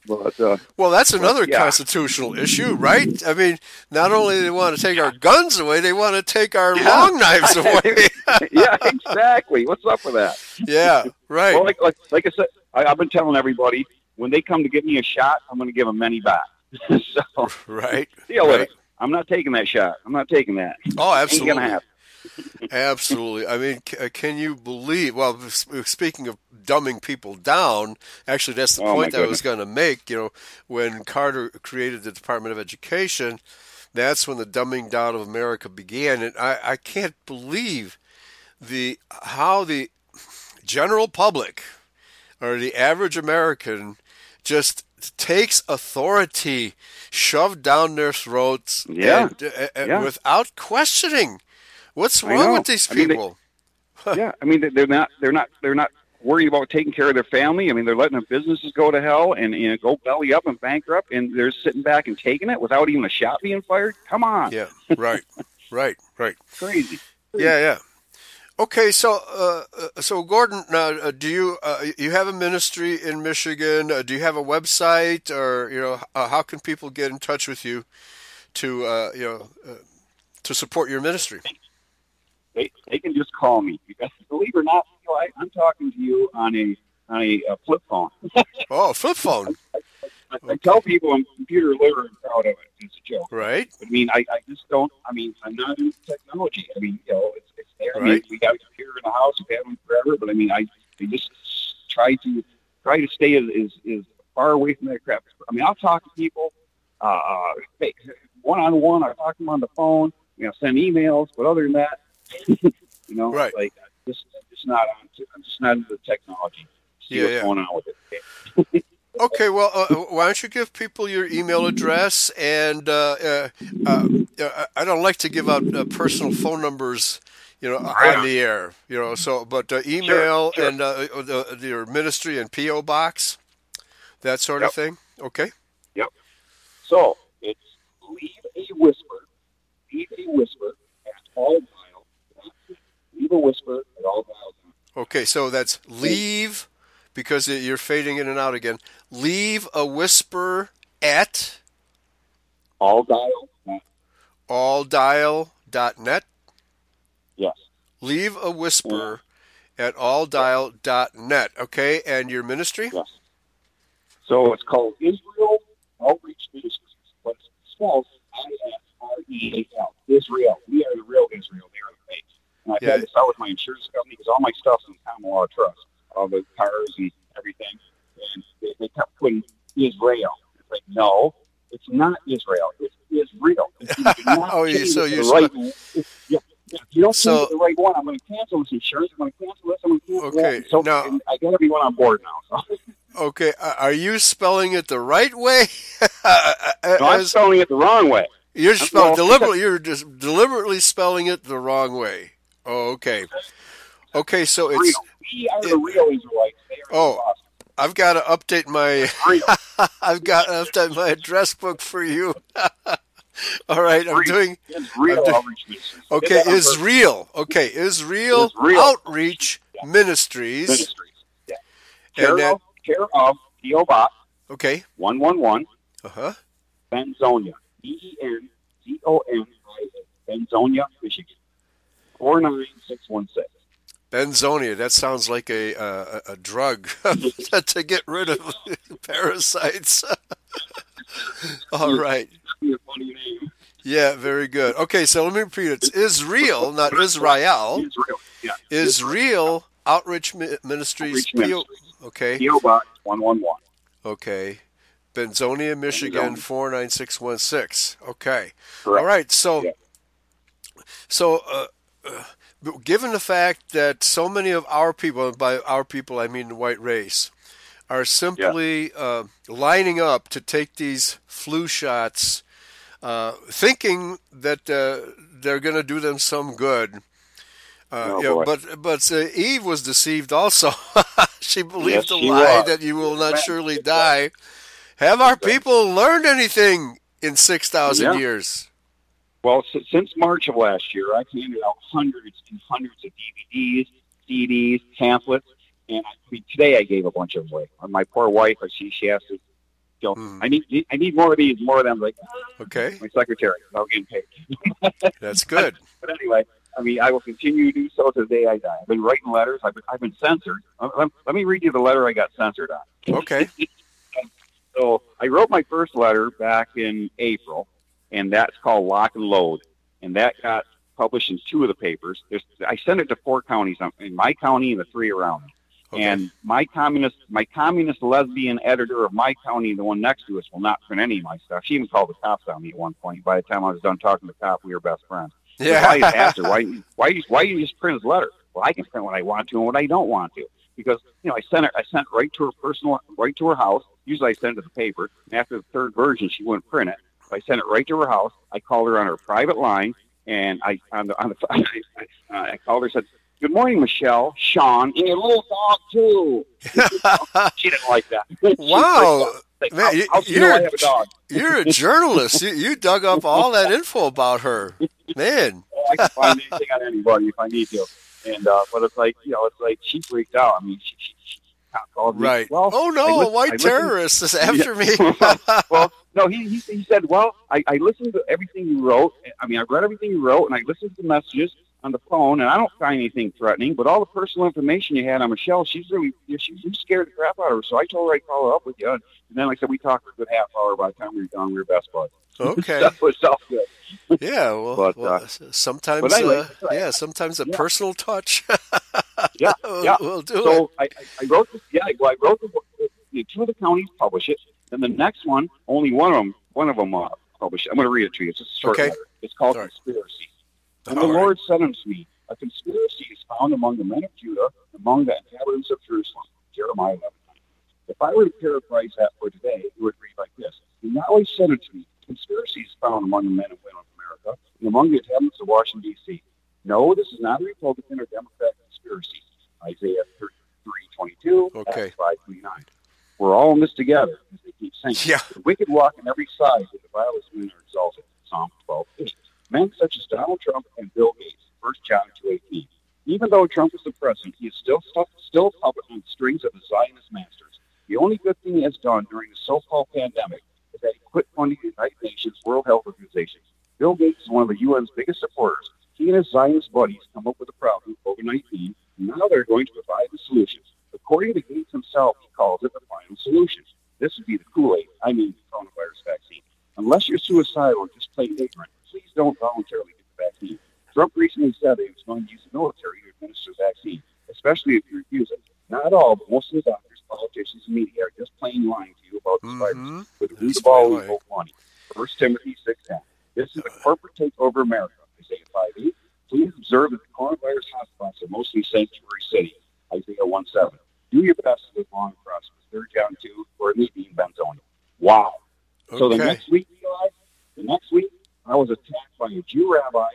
But uh, Well, that's another Yeah. constitutional issue, right? I mean, not only do they want to take our guns away, they want to take our Yeah. long knives away. yeah, exactly. What's up with that? yeah, right. Well, like like like I said, I, I've been telling everybody when they come to give me a shot, I'm going to give them many back. so right. deal with right. it. I'm not taking that shot. I'm not taking that. Oh, Ain't absolutely. gonna happen. Absolutely. I mean, uh, can you believe? Well, speaking of dumbing people down, actually, that's the Oh, point that I was going to make. You know, when Carter created the Department of Education, that's when the dumbing down of America began, and I, I can't believe the how the general public or the average American just takes authority shoved down their throats Yeah. and, uh, uh, Yeah. without questioning. What's wrong with these I mean, they- people? yeah, I mean they're not they're not they're not worried about taking care of their family. I mean they're letting their businesses go to hell and you know, go belly up and bankrupt, and they're sitting back and taking it without even a shot being fired. Come on, yeah, right, right, right. crazy. Yeah, yeah. Okay, so uh, uh, so Gordon, uh, uh, do you uh, you have a ministry in Michigan? Uh, do you have a website, or you know, uh, how can people get in touch with you to uh, you know uh, to support your ministry? They they can just call me. Because believe it or not, Eli, I'm talking to you on a on a, uh flip phone. Oh, flip phone, I, I tell people I'm computer literate and proud of it. It's a joke. right? I mean, I, I just don't. I mean, I'm not into technology. I mean, you know, it's, it's there. I mean, Right. we got a computer in the house. We've had one forever. But I mean, I, I just try to try to stay as, as, as far away from that crap. I mean, I'll talk to people uh, one on one. I talk to them on the phone. You know, send emails. But other than that, you know, Right. like just just not on. I'm just not into the technology. See Yeah, what's yeah. going on with it. Okay, well, uh, why don't you give people your email address? And uh, uh, uh, uh, I don't like to give out uh, personal phone numbers, you know, Right on the air. You know, so but uh, email sure. and uh, uh, the, your ministry and PO box, that sort of thing. Okay. Yep. So it's leave a whisper, leave a whisper at all dial. Leave a whisper at all dials. Okay, so that's leave because you're fading in and out again. Leave a whisper at All dial. alldial.net. Yes. Leave a whisper uh-huh. at alldial.net. Okay, and your ministry? Yes. So it's called Israel Outreach Ministries, but it's spelled I-S-R-E-A-L. Israel. We are the real Israel. They are the fake. And I've Yeah. had this out with my insurance company because all my stuff's in common law trust, all the cars and everything. And they, they kept putting Israel. It's like, no, it's not Israel. It's Israel. If you do not Oh, so you the right one, if, yeah, yeah, if you don't So- the right one, I'm going to cancel this insurance. I'm going to cancel this. I'm going to cancel Okay, that. So now- I got everyone on board now. So. Okay, are you spelling it the right way? No, I'm spelling it the wrong way. you're spelling well, deliberately. You're just deliberately spelling it the wrong way. Oh, okay. Okay, so it's. We are the real Israelites. They are Oh. I've got to update my. I've got to update my address book for you. All right, I'm doing. It's real I'm doing- Okay, Get that on is real. Okay, is real Israel. outreach ministries. ministries. Yeah. And Care that- of, care of P.O. Box Okay. 111, Uh huh. Benzonia. B-E-N-Z-O-N-I-A. Benzonia, Michigan. 49616. Benzonia. That sounds like a a a drug to get rid of parasites. All right. Be a funny name. Yeah, very good. Okay, so let me repeat it. It's Israel, not Israel. Israel. Yeah. Israel Outreach Ministries. Outreach PO Okay. P.O. Box 111. Okay. Benzonia, Michigan, Benzonia. 49616. Okay. Correct. All right. So, Yeah. so uh, uh, given the fact that so many of our people, and by our people I mean the white race, are simply uh, lining up to take these flu shots, uh, thinking that uh, they're going to do them some good. Uh, Oh, boy. but but uh, Eve was deceived also. she believed Yes, the she lie was. that you will not surely die. Have our people learned anything in six thousand Yeah. years? Well, s- since March of last year, I've handed out hundreds and hundreds of DVDs, CDs, pamphlets, and I, I mean, today I gave a bunch of them away. My poor wife, I see she has to. You know, Mhm. I need I need more of these, more of them. Like "Ah, Okay, my secretary, without getting paid. that's good. But anyway, I mean, I will continue to do so to the day I die. I've been writing letters. I've been, I've been censored. Let, let me read you the letter I got censored on. Okay, So I wrote my first letter back in April, and that's called Lock and Load, and that got published in two of the papers. There's, I sent it to four counties um, in my county and the three around me. Okay. And my communist, my communist lesbian editor of my county, the one next to us, will not print any of my stuff. She even called the cops on me at one point. By the time I was done talking to the cop, we were best friends. Yeah. I asked her, why, why, why you just print his letter? Well, I can print what I want to and what I don't want to. Because, you know, I sent her, I sent right to her personal, right to her house. Usually I send it to the paper. And after the third version, she wouldn't print it. So I sent it right to her house. I called her on her private line and I, on the, on the, I, I called her and said, Good morning, Michelle, Sean, and your little dog too. she didn't like that. Wow. like, Man, how, you- how do you know I you're- a dog? You're a journalist. You, you dug up all that info about her. Man. Oh, I can find anything on anybody if I need to. And uh, but it's like you know, it's like she freaked out. I mean, she, she, she called me. Right. Well, oh no, lis- a white I listened- terrorist is after me. well, no, he, he he said, well, I, I listened to everything you wrote. I mean, I read everything you wrote, and I listened to the messages on the phone, and I don't find anything threatening. But all the personal information you had on Michelle, she's really she, scared the crap out of her. So I told her I'd follow up with you. And then, like I said, we talked for a good half hour. By the time we were done, we were best buds. okay. That was all good. Yeah, well, But, well, uh, sometimes, but anyway, uh, yeah, sometimes a yeah. personal touch Yeah, will, we'll do it. So I, I, I wrote this. Yeah, well, I wrote the book. Two of the counties publish it, and the next one, only one of them, one of them uh, publish it. I'm going to read it to you. It's a short Okay. letter. It's called All right. conspiracy. And All the right. Lord said unto me, A conspiracy is found among the men of Judah, among the inhabitants of Jerusalem. Jeremiah 11. If I were to paraphrase that for today, it would read like this. And Yahweh said unto me, Conspiracy is found among the men and women of America, and among the inhabitants of Washington, D.C. No, this is not a Republican or Democrat conspiracy. Isaiah 33, 22, Okay. Acts 5, 29. We're all in this together, as they keep saying. Yeah. The wicked walk on every side, but the vilest men are exalted. Psalm 12, 8. Men such as Donald Trump and Bill Gates, 1 John 2.18. Even though Trump is the president, he is still still puppet on the strings of the Zionist masters. The only good thing he has done during the so-called pandemic is that he quit funding the United Nations World Health Organization. Bill Gates is one of the UN's biggest supporters. He and his Zionist buddies come up with a problem, COVID-19, and now they're going to provide the solutions. According to Gates himself, he calls it the final solution. This would be the Kool-Aid, I mean the coronavirus vaccine. Unless you're suicidal or just plain ignorant, please don't voluntarily get the vaccine. Trump recently said he was going to use the military to administer the vaccine, especially if you refuse it. Not all, but most of the doctors, politicians, and media are just plain lying to you about this virus Mhm. with the root of all evil money. First Timothy 6.10. This is a corporate takeover of America. Isaiah 5.8. Please observe that the coronavirus hotspots are mostly sanctuary cities. Isaiah 1.7. Do your best to live long and. Third John 2. Gordon Dean Benzonia. Wow. So the next week, Eli, the next week, I was attacked by a Jew rabbi,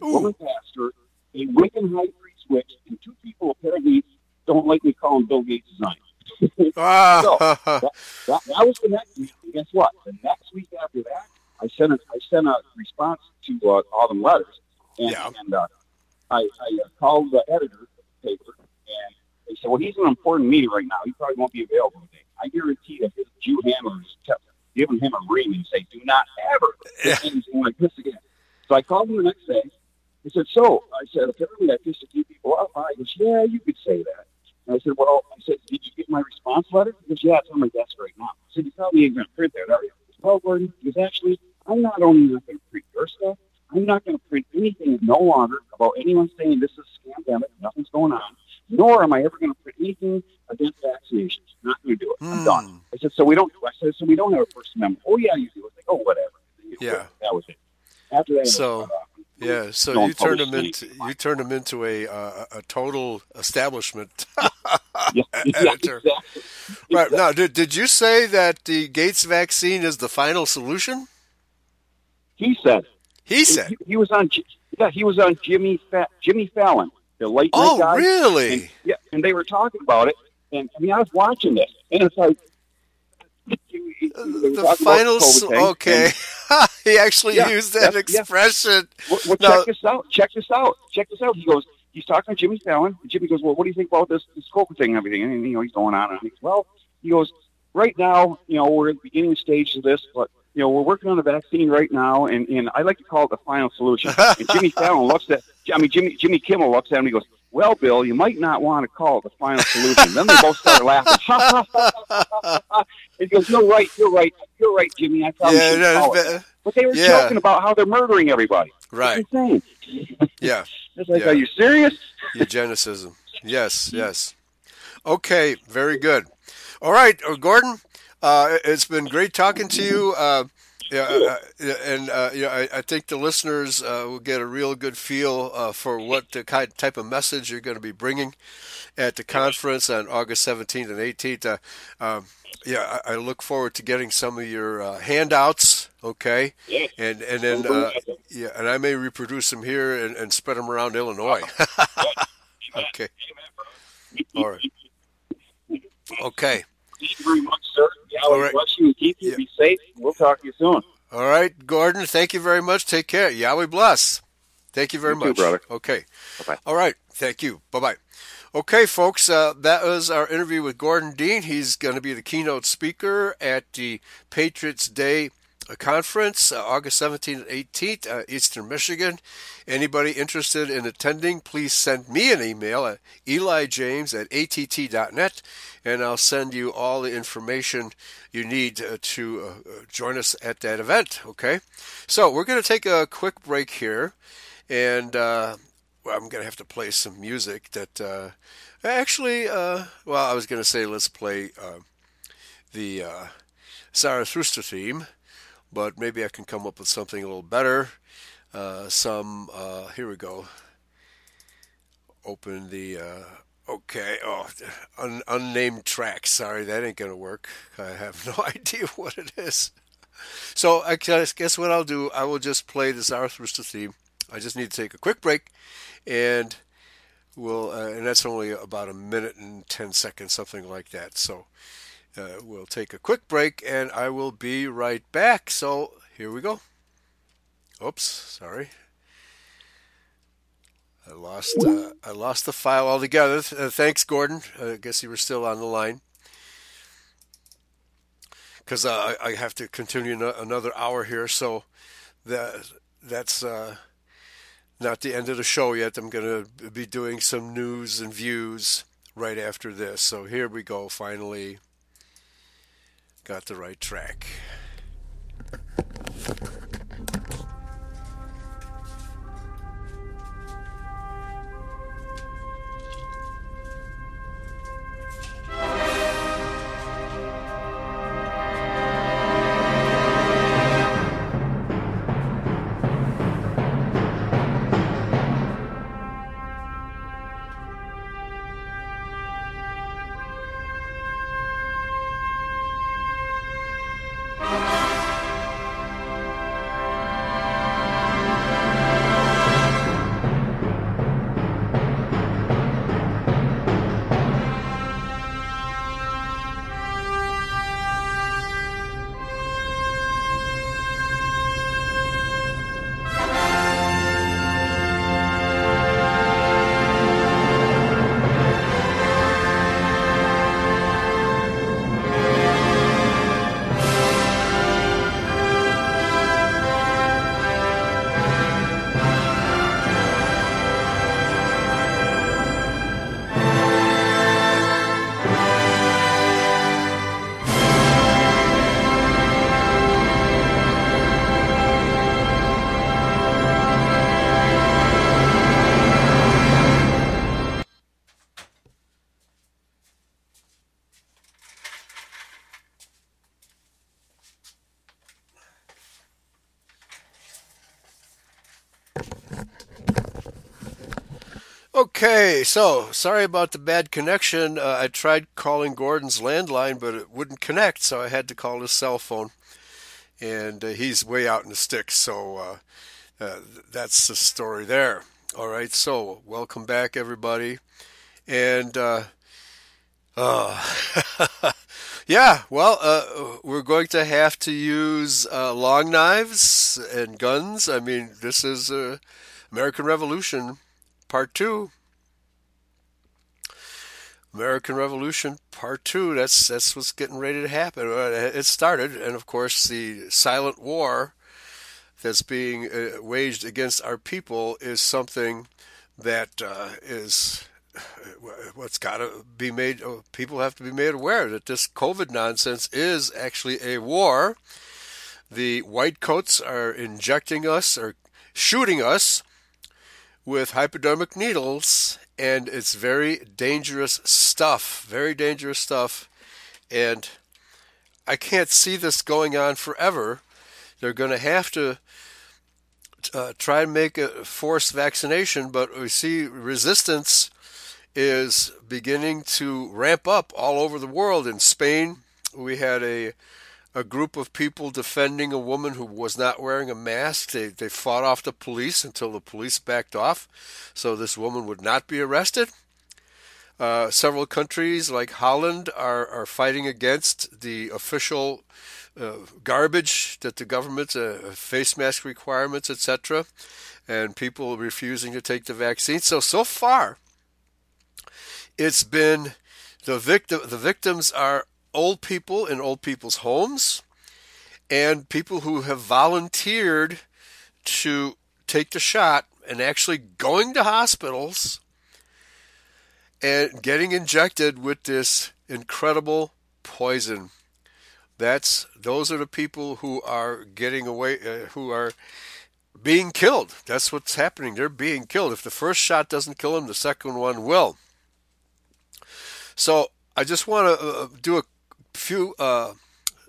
a Ooh. woman pastor, a Wiccan high priest witch, and two people apparently don't like me calling Bill Gates Zion. Ah, that, that was the next week. And guess what? The next week after that, I sent a, I sent a response to uh, all them letters, and, Yeah. and uh, I, I uh, called the editor of the paper, and they said, "Well, he's in an important meeting right now. He probably won't be available today." I guarantee that his Jew handlers kept giving him a ring and say, "Do not ever Yeah. anything like this again." So I called him the next day. He said, "So," I said, "Apparently I pissed a few people off." I goes, "Yeah, you could say that." And I said, "Well," I said, "Did you get my response letter?" He goes, "Yeah, it's on my desk right now." I said, "You probably ain't going to print that, are you?" He said, Well, Gordon, because actually, I'm not only not going to print your stuff, I'm not going to print anything no longer about anyone saying this is a scamdemic, nothing's going on, nor am I ever going to print anything against vaccinations. Not going to do it. I'm done. Hmm. I said, so we don't. I said, so we don't have a First Amendment. Oh yeah, you do. I was like, oh whatever. You know, Yeah. that was it. After that, So, uh, Yeah, so you turned them into you turned them into a uh, a total establishment. yeah, editor. exactly. right now, did did you say that the Gates vaccine is the final solution? He said. He said. He, he was on. Yeah, he was on Jimmy Fa- Jimmy Fallon, the late night Oh, guy. really? And, yeah, and they were talking about it, and I mean, I was watching this, and it's like. The final. COVID s- thing, okay, he actually Yeah, used that yeah, yeah. expression. Well, well No. check this out. Check this out. Check this out. He goes, he's talking to Jimmy Fallon. And Jimmy goes, well, what do you think about this, this COVID thing and everything? And, you know, he's going on. And he goes, well, he goes, right now, you know, we're at the beginning stages of this, but, you know, we're working on a vaccine right now. And, and I like to call it the final solution. and Jimmy Fallon looks at, I mean, Jimmy, Jimmy Kimmel looks at him and he goes, well, Bill, you might not want to call it the final solution. then they both start laughing. He goes, you're right, you're right, you're right, Jimmy. I probably Yeah, should no, call it. But they were yeah. joking about how they're murdering everybody. Right. It's insane. Yeah. It's like, Yeah. are you serious? Eugenicism. Yes, yes. Okay, very good. All right, uh, Gordon, uh, it's been great talking to you. Uh, yeah, uh, and uh, know, I, I think the listeners uh, will get a real good feel uh, for what the kind type of message you're going to be bringing at the conference on August 17th and 18th. Uh, um, yeah, I, I look forward to getting some of your uh, handouts. Okay, and and then uh, yeah, and I may reproduce them here and, and spread them around Illinois. okay. All right. Okay. Thank you very much, sir. All Yahweh bless you and keep you. Yeah. Be safe. We'll talk to you soon. All right, Gordon. Thank you very much. Take care. Yahweh bless. Thank you very You too, much, brother. Okay. Bye-bye. All right. Thank you. Bye bye. Okay, folks. Uh, that was our interview with Gordon Dean. He's going to be the keynote speaker at the Patriots Day conference, uh, August 17th and 18th, uh, Eastern Michigan. Anybody interested in attending, please send me an email at elijames at att.net, and I'll send you all the information you need uh, to uh, join us at that event. Okay? So we're going to take a quick break here, and uh, I'm going to have to play some music that uh, actually, well, I was going to say let's play the Zarathustra theme, but maybe I can come up with something a little better. Uh, some, uh, here we go. Open the, uh, okay, oh, un- unnamed track. Sorry, that ain't going to work. I have no idea what it is. So I guess, what I'll do? I will just play the Zarathustra theme. I just need to take a quick break, and we'll, uh, and that's only about a minute and ten seconds, something like that. So uh, we'll take a quick break, and I will be right back. So here we go. Oops, sorry. I lost uh, I lost the file altogether. Uh, thanks, Gordon. I guess you were still on the line because uh, I, I have to continue no- another hour here. So that that's uh, not the end of the show yet. I'm going to be doing some news and views right after this. So here we go. Finally, got the right track. Okay, so sorry about the bad connection. Uh, I tried calling Gordon's landline, but it wouldn't connect, so I had to call his cell phone. And uh, he's way out in the sticks, so uh, uh, that's the story there. All right, so welcome back, everybody. And uh, uh, yeah, well, we're going to have to use long knives and guns. I mean, this is American Revolution Part Two. American Revolution Part Two. That's that's what's getting ready to happen. Uh, It started, and of course, the silent war that's being uh, waged against our people is something that uh, is what's got to be made. uh, People have to be made aware that this COVID nonsense is actually a war. The white coats are injecting us, or shooting us with hypodermic needles, and it's very dangerous stuff. Very dangerous stuff. And I can't see this going on forever. They're going to have to uh, try and make a forced vaccination, but we see resistance is beginning to ramp up all over the world. In Spain, we had a a group of people defending a woman who was not wearing a mask. They, they fought off the police until the police backed off so this woman would not be arrested. Uh, several countries like Holland are, are fighting against the official uh, garbage that the government, uh, face mask requirements, etc., and people refusing to take the vaccine. So, so far, it's been the victim. The victims are old people in old people's homes and people who have volunteered to take the shot and actually going to hospitals and getting injected with this incredible poison. That's those are the people who are getting away, uh, who are being killed. That's what's happening. They're being killed. If the first shot doesn't kill them, the second one will. So I just want to uh, do a few uh,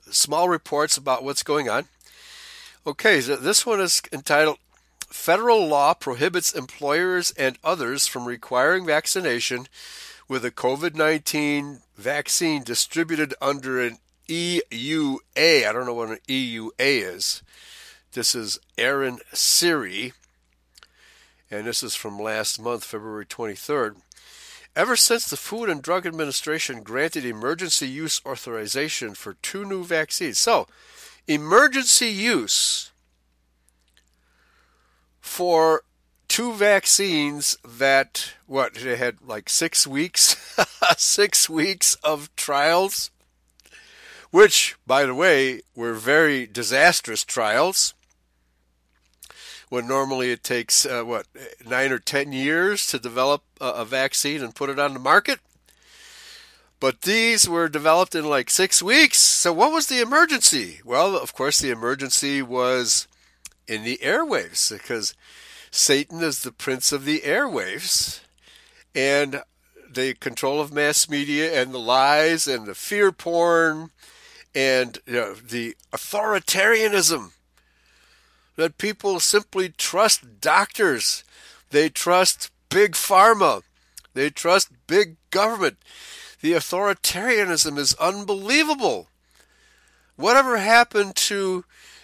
small reports about what's going on. Okay, so this one is entitled Federal Law Prohibits Employers and Others from Requiring Vaccination with a COVID 19 vaccine distributed under an EUA. I don't know what an EUA is. This is Aaron Siri, and this is from last month, February 23rd. Ever since the Food and Drug Administration granted emergency use authorization for two new vaccines. So, emergency use for two vaccines that what they had like 6 weeks 6 weeks of trials which by the way were very disastrous trials when normally it takes uh, what nine or ten years to develop a, vaccine and put it on the market. But these were developed in like six weeks. So, what was the emergency? Well, of course, the emergency was in the airwaves because Satan is the prince of the airwaves. And the control of mass media and the lies and the fear porn and you know, the authoritarianism that people simply trust doctors. They trust big pharma. They trust big government. The authoritarianism is unbelievable. Whatever happened to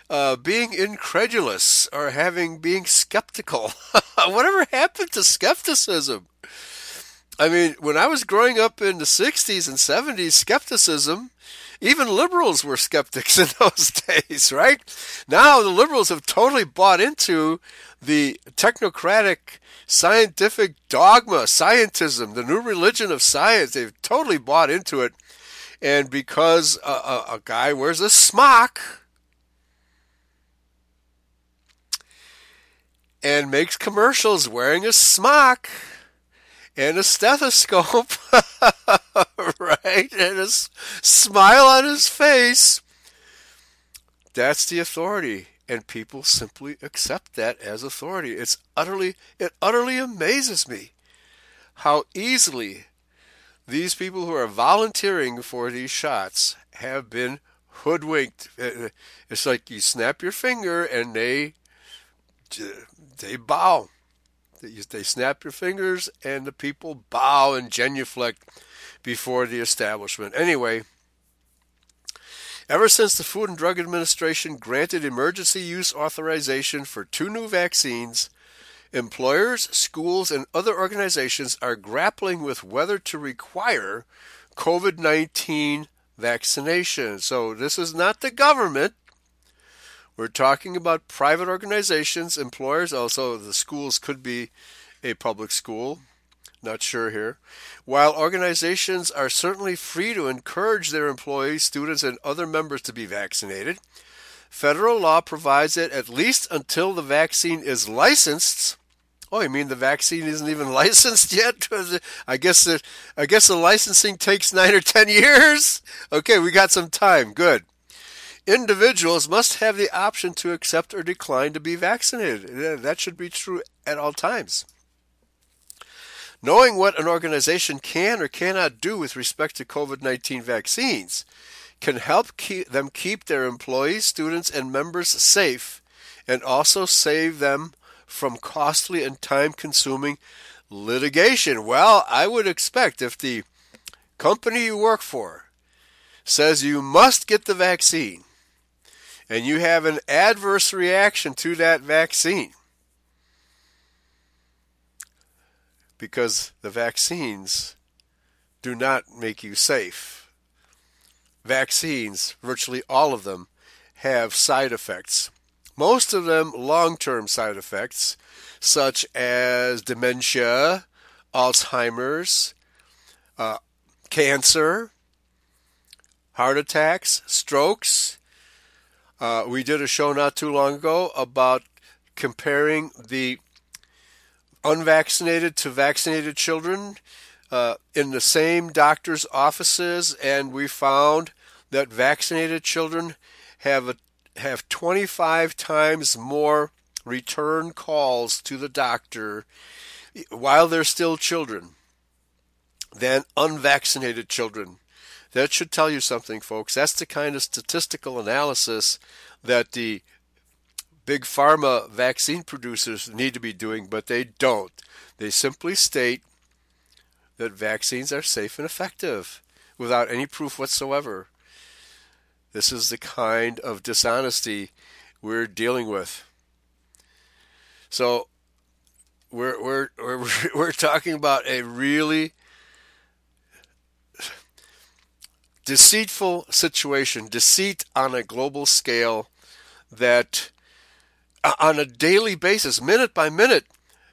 uh, being incredulous or having being skeptical? Whatever happened to skepticism? I mean, when I was growing up in the 60s and 70s, skepticism even liberals were skeptics in those days, right? Now the liberals have totally bought into the technocratic scientific dogma, scientism, the new religion of science. They've totally bought into it. And because a, a, a guy wears a smock and makes commercials wearing a smock, and a stethoscope, right, and a smile on his face. That's the authority, and people simply accept that as authority. It's utterly, it utterly amazes me how easily these people who are volunteering for these shots have been hoodwinked. It's like you snap your finger and they they bow. They snap your fingers, and the people bow and genuflect before the establishment. Anyway, ever since the Food and Drug Administration granted emergency use authorization for two new vaccines, employers, schools, and other organizations are grappling with whether to require COVID 19 vaccination. So, this is not the government we're talking about private organizations, employers, also the schools could be a public school, not sure here. While organizations are certainly free to encourage their employees, students, and other members to be vaccinated, federal law provides that at least until the vaccine is licensed. Oh, you mean the vaccine isn't even licensed yet? I guess the I guess the licensing takes nine or ten years. Okay, we got some time. Good. Individuals must have the option to accept or decline to be vaccinated. That should be true at all times. Knowing what an organization can or cannot do with respect to COVID 19 vaccines can help keep them keep their employees, students, and members safe and also save them from costly and time consuming litigation. Well, I would expect if the company you work for says you must get the vaccine and you have an adverse reaction to that vaccine because the vaccines do not make you safe. Vaccines, virtually all of them, have side effects. Most of them long term side effects, such as dementia, Alzheimer's, uh, cancer, heart attacks, strokes. Uh, we did a show not too long ago about comparing the unvaccinated to vaccinated children uh, in the same doctor's offices, and we found that vaccinated children have a, have 25 times more return calls to the doctor while they're still children than unvaccinated children. That should tell you something, folks. That's the kind of statistical analysis that the big pharma vaccine producers need to be doing, but they don't. They simply state that vaccines are safe and effective without any proof whatsoever. This is the kind of dishonesty we're dealing with. So we're we're we're we're talking about a really deceitful situation, deceit on a global scale that uh, on a daily basis, minute by minute,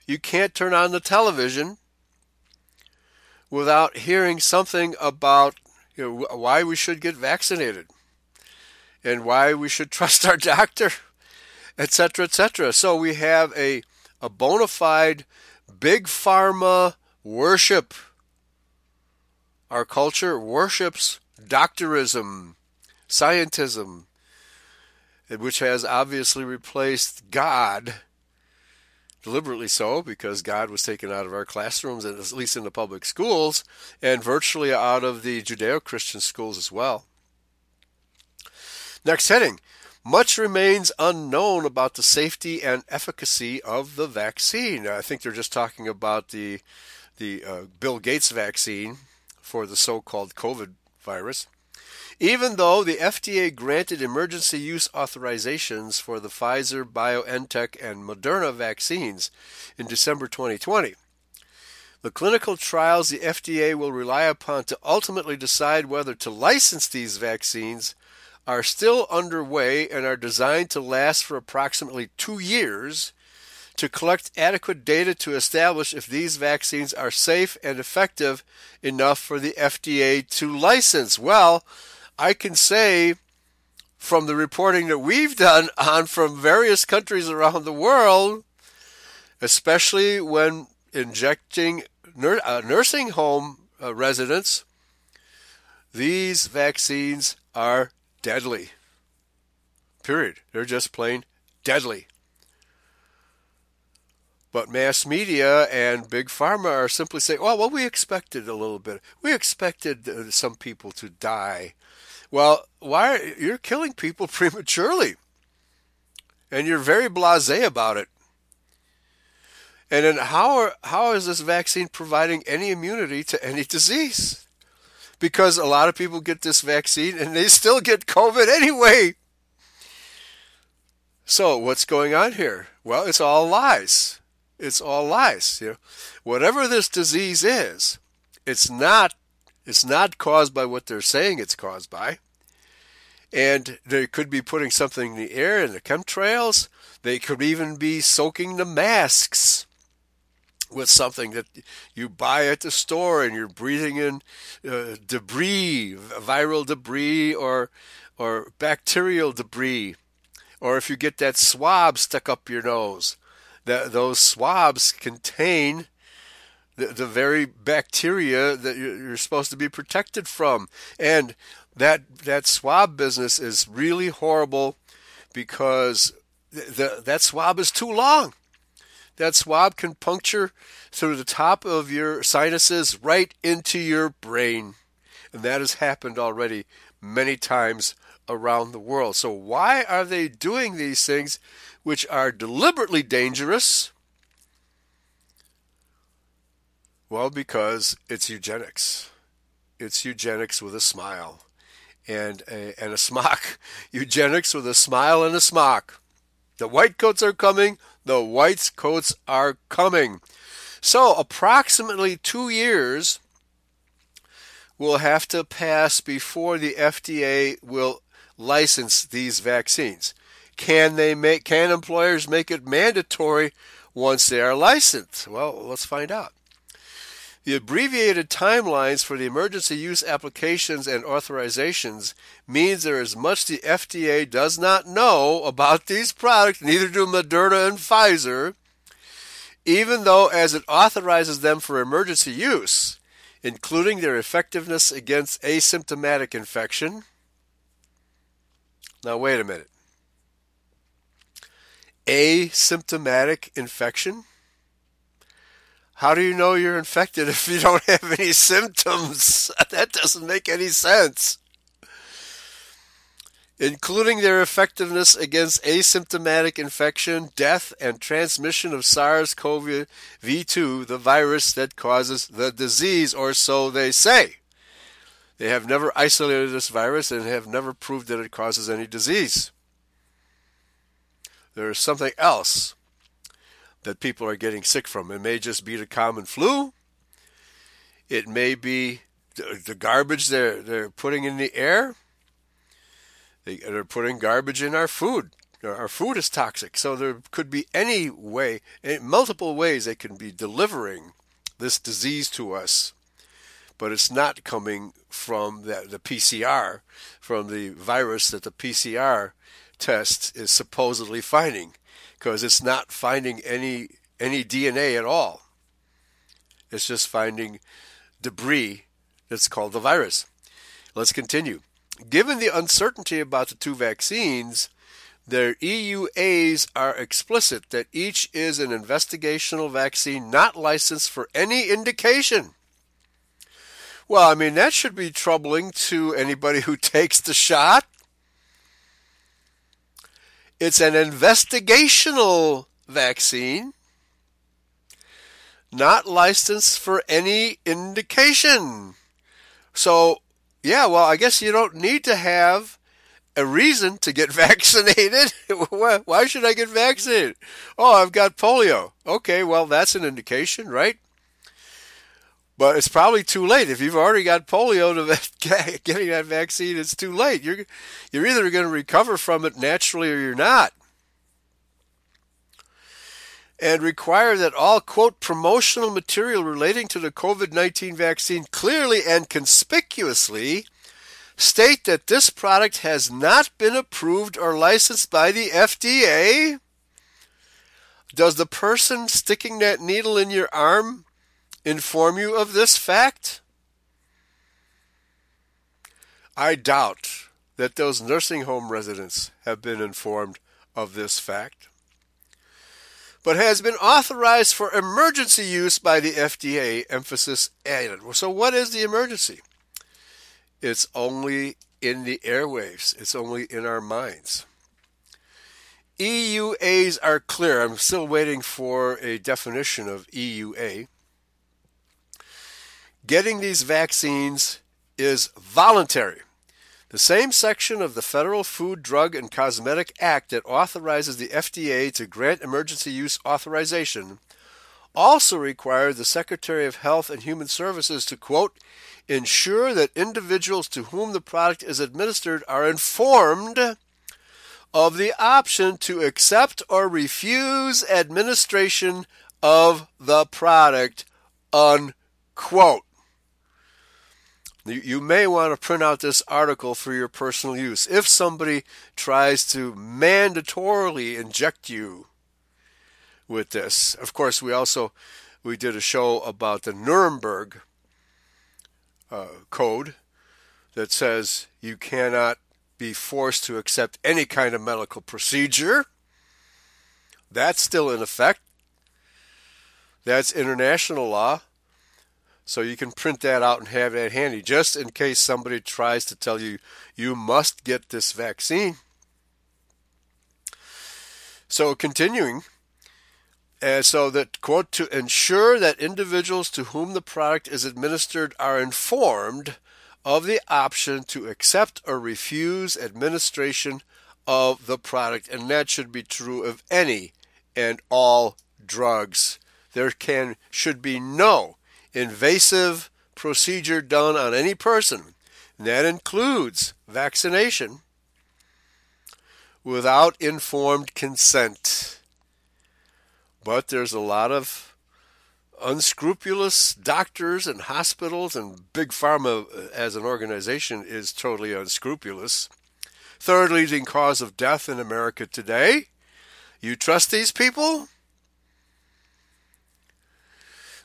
you can't turn on the television without hearing something about you know, why we should get vaccinated and why we should trust our doctor, etc., etc. So we have a, a bona fide big pharma worship. Our culture worships doctorism, scientism, which has obviously replaced God, deliberately so, because God was taken out of our classrooms, at least in the public schools, and virtually out of the Judeo Christian schools as well. Next heading Much remains unknown about the safety and efficacy of the vaccine. I think they're just talking about the, the uh, Bill Gates vaccine for the so called COVID virus. Even though the FDA granted emergency use authorizations for the Pfizer, BioNTech, and Moderna vaccines in December 2020, the clinical trials the FDA will rely upon to ultimately decide whether to license these vaccines are still underway and are designed to last for approximately two years to collect adequate data to establish if these vaccines are safe and effective enough for the FDA to license. Well, I can say from the reporting that we've done on from various countries around the world, especially when injecting nur- uh, nursing home uh, residents, these vaccines are deadly. Period. They're just plain deadly. But mass media and big pharma are simply saying, "Well, well, we expected a little bit. We expected uh, some people to die." Well, why are, you're killing people prematurely, and you're very blasé about it. And then how are, how is this vaccine providing any immunity to any disease? Because a lot of people get this vaccine and they still get COVID anyway. So what's going on here? Well, it's all lies. It's all lies. You know, whatever this disease is, it's not it's not caused by what they're saying it's caused by. And they could be putting something in the air in the chemtrails. They could even be soaking the masks with something that you buy at the store and you're breathing in uh, debris, viral debris or or bacterial debris. Or if you get that swab stuck up your nose, that those swabs contain the, the very bacteria that you're supposed to be protected from. And that that swab business is really horrible because the, that swab is too long. That swab can puncture through the top of your sinuses right into your brain. And that has happened already many times around the world. So, why are they doing these things which are deliberately dangerous? Well, because it's eugenics. It's eugenics with a smile and a, and a smock. Eugenics with a smile and a smock. The white coats are coming. The white coats are coming. So, approximately two years will have to pass before the FDA will license these vaccines. Can they make can employers make it mandatory once they are licensed? Well, let's find out. The abbreviated timelines for the emergency use applications and authorizations means there is much the FDA does not know about these products, neither do Moderna and Pfizer, even though as it authorizes them for emergency use, including their effectiveness against asymptomatic infection. Now, wait a minute. Asymptomatic infection? How do you know you're infected if you don't have any symptoms? That doesn't make any sense. Including their effectiveness against asymptomatic infection, death, and transmission of SARS CoV 2, the virus that causes the disease, or so they say. They have never isolated this virus and have never proved that it causes any disease. There is something else that people are getting sick from. It may just be the common flu. It may be the garbage they're they're putting in the air. They, they're putting garbage in our food. Our food is toxic, so there could be any way, eh, multiple ways they can be delivering this disease to us. But it's not coming from the, the PCR, from the virus that the PCR test is supposedly finding because it's not finding any any DNA at all. It's just finding debris that's called the virus. Let's continue. Given the uncertainty about the two vaccines, their EUAs are explicit that each is an investigational vaccine not licensed for any indication. Well, I mean, that should be troubling to anybody who takes the shot. It's an investigational vaccine, not licensed for any indication. So, yeah, well, I guess you don't need to have a reason to get vaccinated. Why should I get vaccinated? Oh, I've got polio. Okay, well, that's an indication, right? But it's probably too late. If you've already got polio, to getting that vaccine, it's too late. You're, you're either going to recover from it naturally or you're not. And require that all, quote, promotional material relating to the COVID 19 vaccine clearly and conspicuously state that this product has not been approved or licensed by the FDA. Does the person sticking that needle in your arm inform you of this fact? I doubt that those nursing home residents have been informed of this fact, but has been authorized for emergency use by the FDA, emphasis added. So, what is the emergency? It's only in the airwaves, it's only in our minds. EUAs are clear. I'm still waiting for a definition of EUA getting these vaccines is voluntary. The same section of the Federal Food, Drug, and Cosmetic Act that authorizes the FDA to grant emergency use authorization also requires the Secretary of Health and Human Services to, quote, ensure that individuals to whom the product is administered are informed of the option to accept or refuse administration of the product, unquote. You may want to print out this article for your personal use. If somebody tries to mandatorily inject you with this, of course, we also we did a show about the Nuremberg uh, Code that says you cannot be forced to accept any kind of medical procedure. That's still in effect. That's international law. So you can print that out and have that handy just in case somebody tries to tell you you must get this vaccine. So continuing, and so that quote to ensure that individuals to whom the product is administered are informed of the option to accept or refuse administration of the product, and that should be true of any and all drugs. There can should be no invasive procedure done on any person, and that includes vaccination, without informed consent. But there's a lot of unscrupulous doctors and hospitals, and Big Pharma uh, as an organization is totally unscrupulous. Third leading cause of death in America today. You trust these people?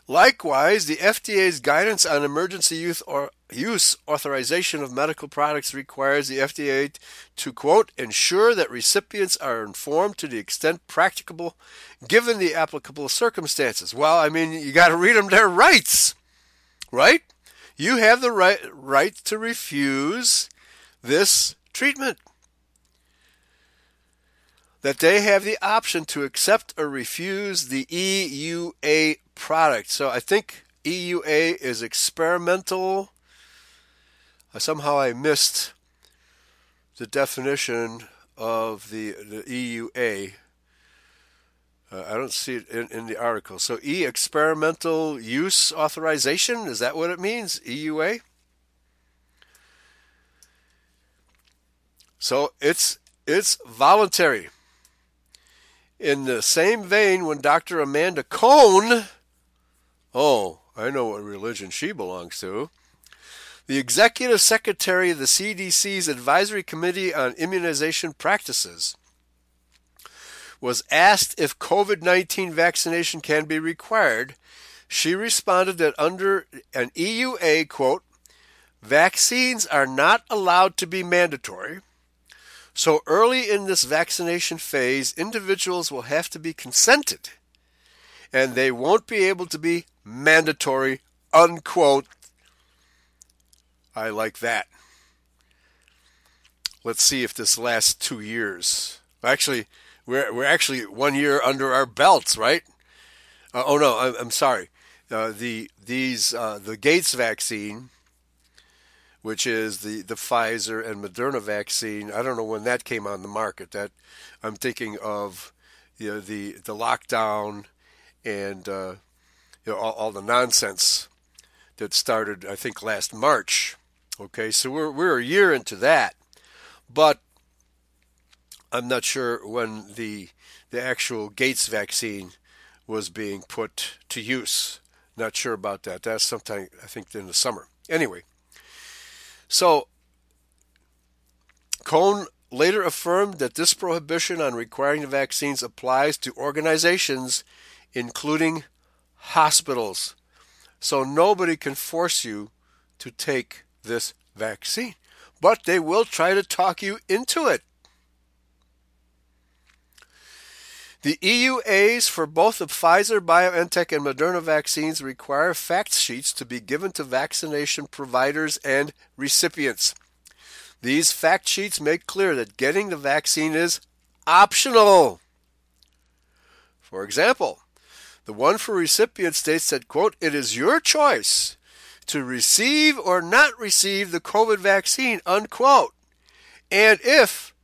Likewise, the FDA's guidance on emergency use or use authorization of medical products requires the FDA to quote ensure that recipients are informed to the extent practicable given the applicable circumstances. Well, I mean, you got to read them their rights. Right? You have the right right to refuse this treatment. That they have the option to accept or refuse the EUA product. So I think EUA is experimental. Somehow I missed the definition of the, the EUA. Uh, I don't see it in, in the article. So E experimental use authorization is that what it means? EUA. So it's it's voluntary. In the same vein, when Dr. Amanda Cohn Oh, I know what religion she belongs to. The Executive Secretary of the CDC's Advisory Committee on Immunization Practices was asked if COVID 19 vaccination can be required. She responded that under an EUA, quote, vaccines are not allowed to be mandatory. So early in this vaccination phase, individuals will have to be consented and they won't be able to be mandatory, unquote. I like that. Let's see if this lasts two years. Actually, we're, we're actually one year under our belts, right? Uh, oh no, I'm, I'm sorry. Uh, the these uh, the Gates vaccine, which is the, the Pfizer and Moderna vaccine. I don't know when that came on the market. That I'm thinking of, you know, the the lockdown and uh, you know, all, all, the nonsense that started, I think, last March. Okay, so we're we're a year into that, but I'm not sure when the the actual Gates vaccine was being put to use. Not sure about that. That's sometime I think in the summer. Anyway, so Cohn later affirmed that this prohibition on requiring the vaccines applies to organizations including hospitals. So nobody can force you to take this vaccine, but they will try to talk you into it. The EUAs for both the Pfizer, BioNTech, and Moderna vaccines require fact sheets to be given to vaccination providers and recipients. These fact sheets make clear that getting the vaccine is optional. For example, the one for recipients states that, quote, it is your choice to receive or not receive the COVID vaccine, unquote. And if,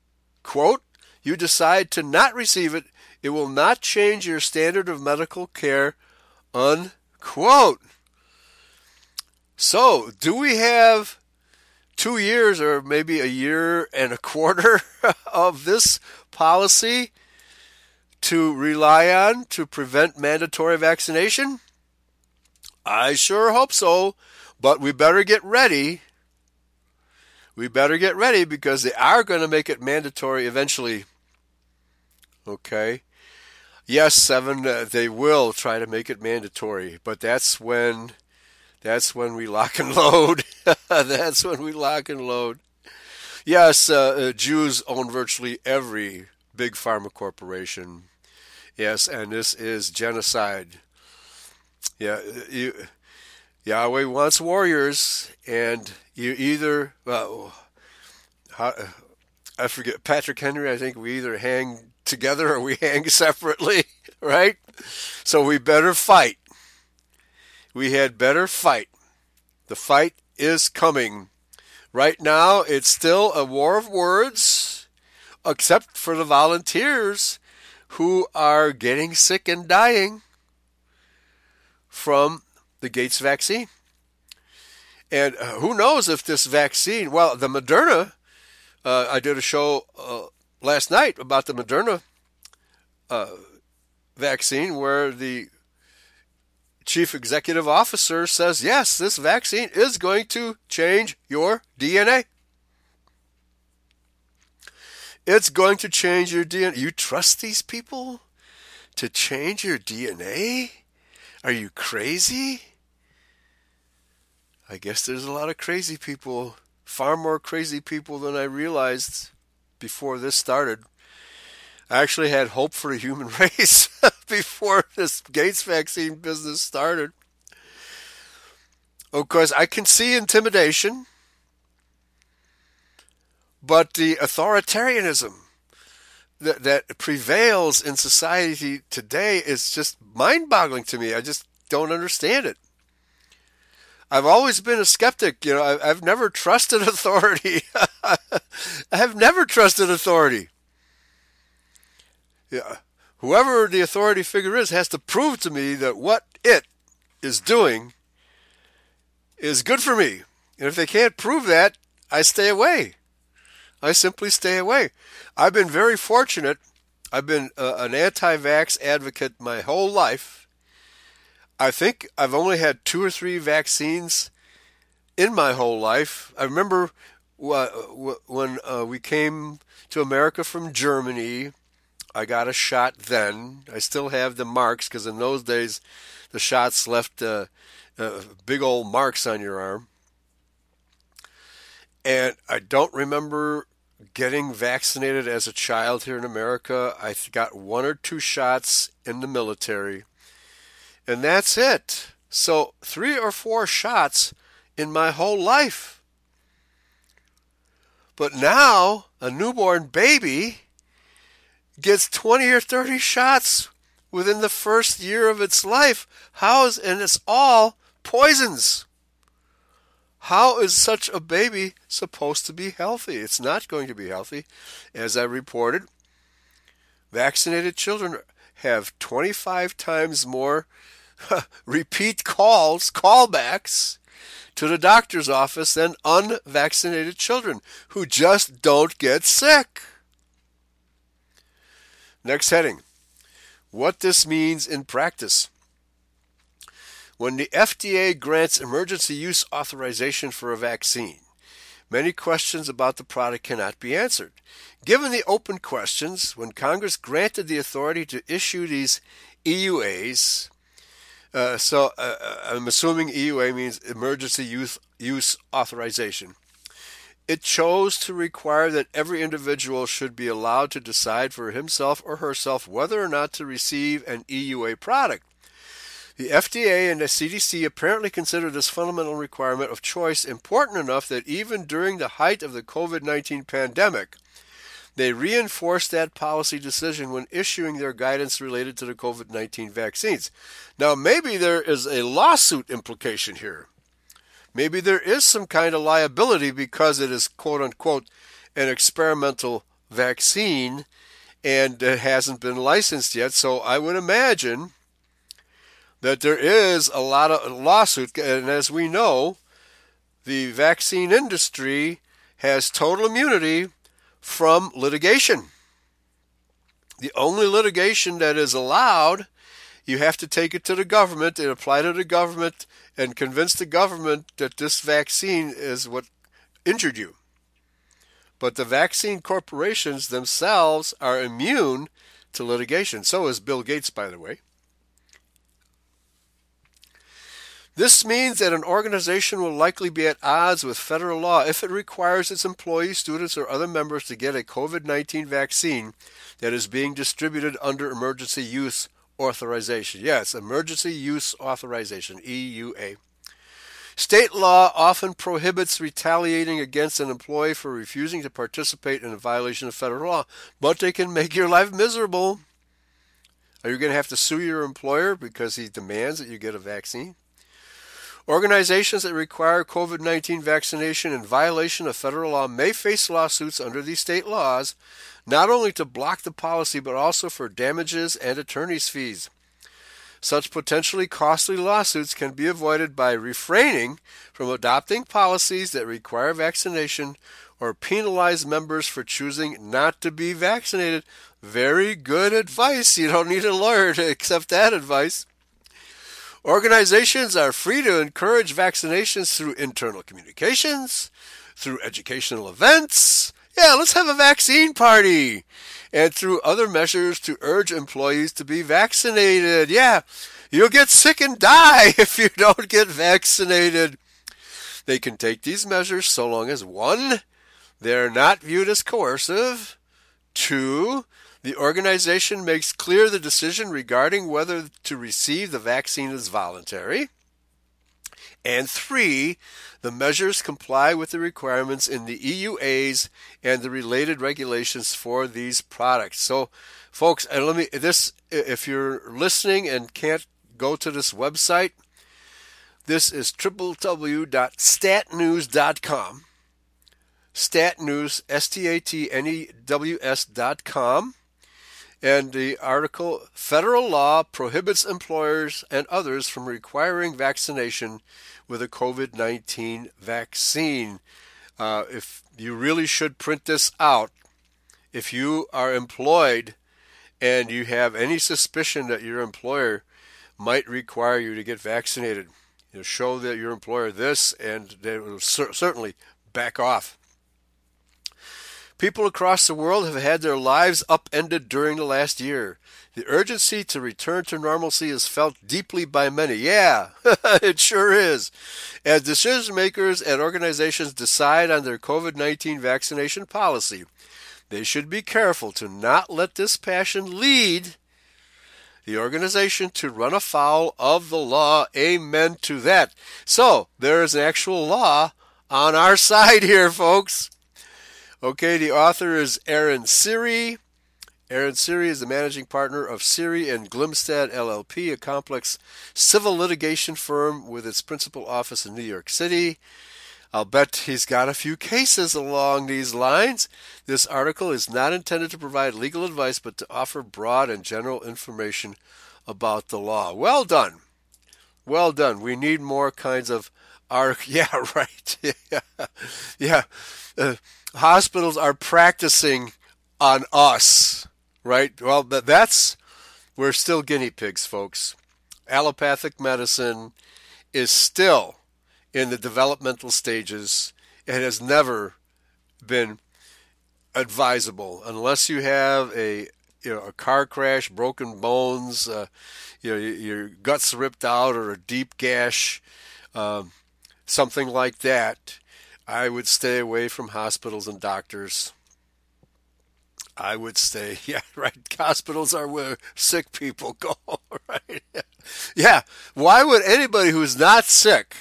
quote, you decide to not receive it, it will not change your standard of medical care, unquote. So, do we have two years or maybe a year and a quarter of this policy to rely on to prevent mandatory vaccination? I sure hope so, but we better get ready. We better get ready because they are going to make it mandatory eventually. Okay? yes, seven, uh, they will try to make it mandatory, but that's when, that's when we lock and load. that's when we lock and load. Yes, uh, uh, Jews own virtually every big pharma corporation. Yes, and this is genocide. Yeah, you, Yahweh wants warriors, and you either, well, I forget, Patrick Henry, I think we either hang together or we hang separately, right? So we better fight. We had better fight. The fight is coming. Right now, it's still a war of words, except for the volunteers who are getting sick and dying from the Gates vaccine. And uh, who knows if this vaccine, well, the Moderna, uh, I did a show uh, last night about the Moderna uh, vaccine where the chief executive officer says, yes, this vaccine is going to change your DNA. It's going to change your DNA. You trust these people to change your DNA? Are you crazy? I guess there's a lot of crazy people, far more crazy people than I realized before this started. I actually had hope for the human race before this Gates vaccine business started. Of course, I can see intimidation, but the authoritarianism that, that prevails in society today is just mind boggling to me. I just don't understand it. I've always been a skeptic. You know, I, have never trusted authority. I have never trusted authority. Yeah. Whoever the authority figure is has to prove to me that what it is doing is good for me. And if they can't prove that, I stay away. I simply stay away. I've been very fortunate. I've been uh, an anti vax advocate my whole life. I think I've only had two or three vaccines in my whole life. I remember when uh, we came to America from Germany, I got a shot then. I still have the marks because in those days the shots left uh, uh, big old marks on your arm. And I don't remember getting vaccinated as a child here in America. I got one or two shots in the military, and that's it. So, three or four shots in my whole life. But now, a newborn baby gets 20 or 30 shots within the first year of its life. How is, and it's all poisons. How is such a baby supposed to be healthy? It's not going to be healthy. As I reported, vaccinated children have 25 times more repeat calls, callbacks to the doctor's office than unvaccinated children who just don't get sick. Next heading What this means in practice. When the FDA grants emergency use authorization for a vaccine, many questions about the product cannot be answered. Given the open questions, when Congress granted the authority to issue these EUAs, uh, so uh, uh I'm assuming EUA means emergency use, use authorization. It chose to require that every individual should be allowed to decide for himself or herself whether or not to receive an EUA product. The FDA and the CDC apparently consider this fundamental requirement of choice important enough that even during the height of the COVID 19 pandemic, they reinforced that policy decision when issuing their guidance related to the COVID 19 vaccines. Now, maybe there is a lawsuit implication here. Maybe there is some kind of liability because it is quote unquote an experimental vaccine and it hasn't been licensed yet. So I would imagine that there is a lot of lawsuit, and as we know, the vaccine industry has total immunity from litigation. The only litigation that is allowed, you have to take it to the government and apply to the government and convince the government that this vaccine is what injured you. But the vaccine corporations themselves are immune to litigation. So is Bill Gates, by the way. This means that an organization will likely be at odds with federal law if it requires its employees, students, or other members to get a COVID 19 vaccine that is being distributed under emergency use authorization. Yes, emergency use authorization, EUA. State law often prohibits retaliating against an employee for refusing to participate in a violation of federal law, but they can make your life miserable. Are you going to have to sue your employer because he demands that you get a vaccine? Organizations that require COVID 19 vaccination in violation of federal law may face lawsuits under these state laws, not only to block the policy, but also for damages and attorney's fees. Such potentially costly lawsuits can be avoided by refraining from adopting policies that require vaccination or penalize members for choosing not to be vaccinated. Very good advice. You don't need a lawyer to accept that advice. Organizations are free to encourage vaccinations through internal communications, through educational events. Yeah, let's have a vaccine party. And through other measures to urge employees to be vaccinated. Yeah, you'll get sick and die if you don't get vaccinated. They can take these measures so long as one, they're not viewed as coercive, two, the organization makes clear the decision regarding whether to receive the vaccine is voluntary. And three, the measures comply with the requirements in the EUAs and the related regulations for these products. So, folks, and let me this if you're listening and can't go to this website, this is www.statnews.com. Statnews, S T A T N E W S.com. And the article Federal law prohibits employers and others from requiring vaccination with a COVID 19 vaccine. Uh, if you really should print this out, if you are employed and you have any suspicion that your employer might require you to get vaccinated, you show that your employer this, and they will cer- certainly back off. People across the world have had their lives upended during the last year. The urgency to return to normalcy is felt deeply by many. Yeah, it sure is. As decision makers and organizations decide on their COVID 19 vaccination policy, they should be careful to not let this passion lead the organization to run afoul of the law. Amen to that. So, there is an actual law on our side here, folks. Okay, the author is Aaron Siri. Aaron Siri is the managing partner of Siri and Glimstad LLP, a complex civil litigation firm with its principal office in New York City. I'll bet he's got a few cases along these lines. This article is not intended to provide legal advice, but to offer broad and general information about the law. Well done. Well done. We need more kinds of articles. Yeah, right. yeah. yeah. Uh, hospitals are practicing on us, right? Well, that's we're still guinea pigs, folks. Allopathic medicine is still in the developmental stages. It has never been advisable unless you have a you know a car crash, broken bones, uh, you know your guts ripped out, or a deep gash, um, something like that. I would stay away from hospitals and doctors. I would stay, yeah, right. Hospitals are where sick people go, right? Yeah. Why would anybody who's not sick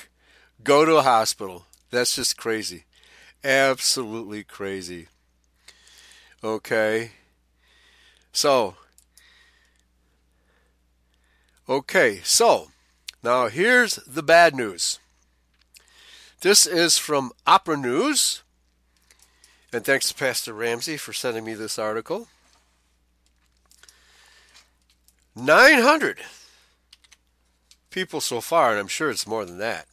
go to a hospital? That's just crazy. Absolutely crazy. Okay. So, okay, so now here's the bad news. This is from Opera News. And thanks to Pastor Ramsey for sending me this article. 900 people so far, and I'm sure it's more than that.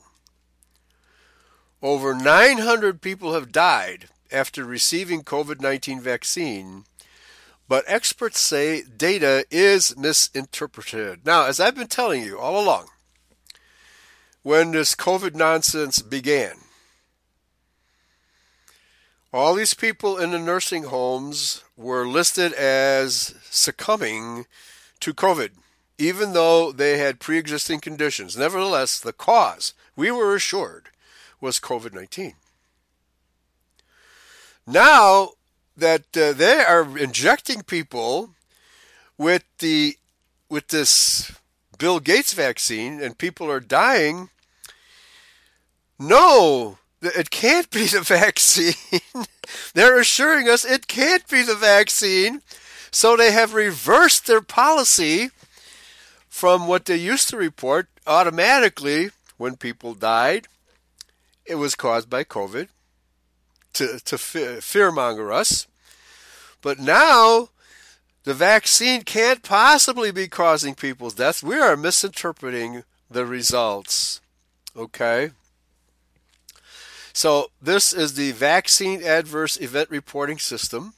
Over 900 people have died after receiving COVID 19 vaccine, but experts say data is misinterpreted. Now, as I've been telling you all along, when this COVID nonsense began. all these people in the nursing homes were listed as succumbing to COVID, even though they had pre existing conditions. Nevertheless, the cause, we were assured, was COVID 19. Now that uh, they are injecting people with the with this Bill Gates vaccine and people are dying, no, it can't be the vaccine. They're assuring us it can't be the vaccine. So they have reversed their policy from what they used to report automatically when people died. It was caused by COVID to, to fearmonger us. But now the vaccine can't possibly be causing people's deaths. We are misinterpreting the results. Okay? So, this is the Vaccine Adverse Event Reporting System.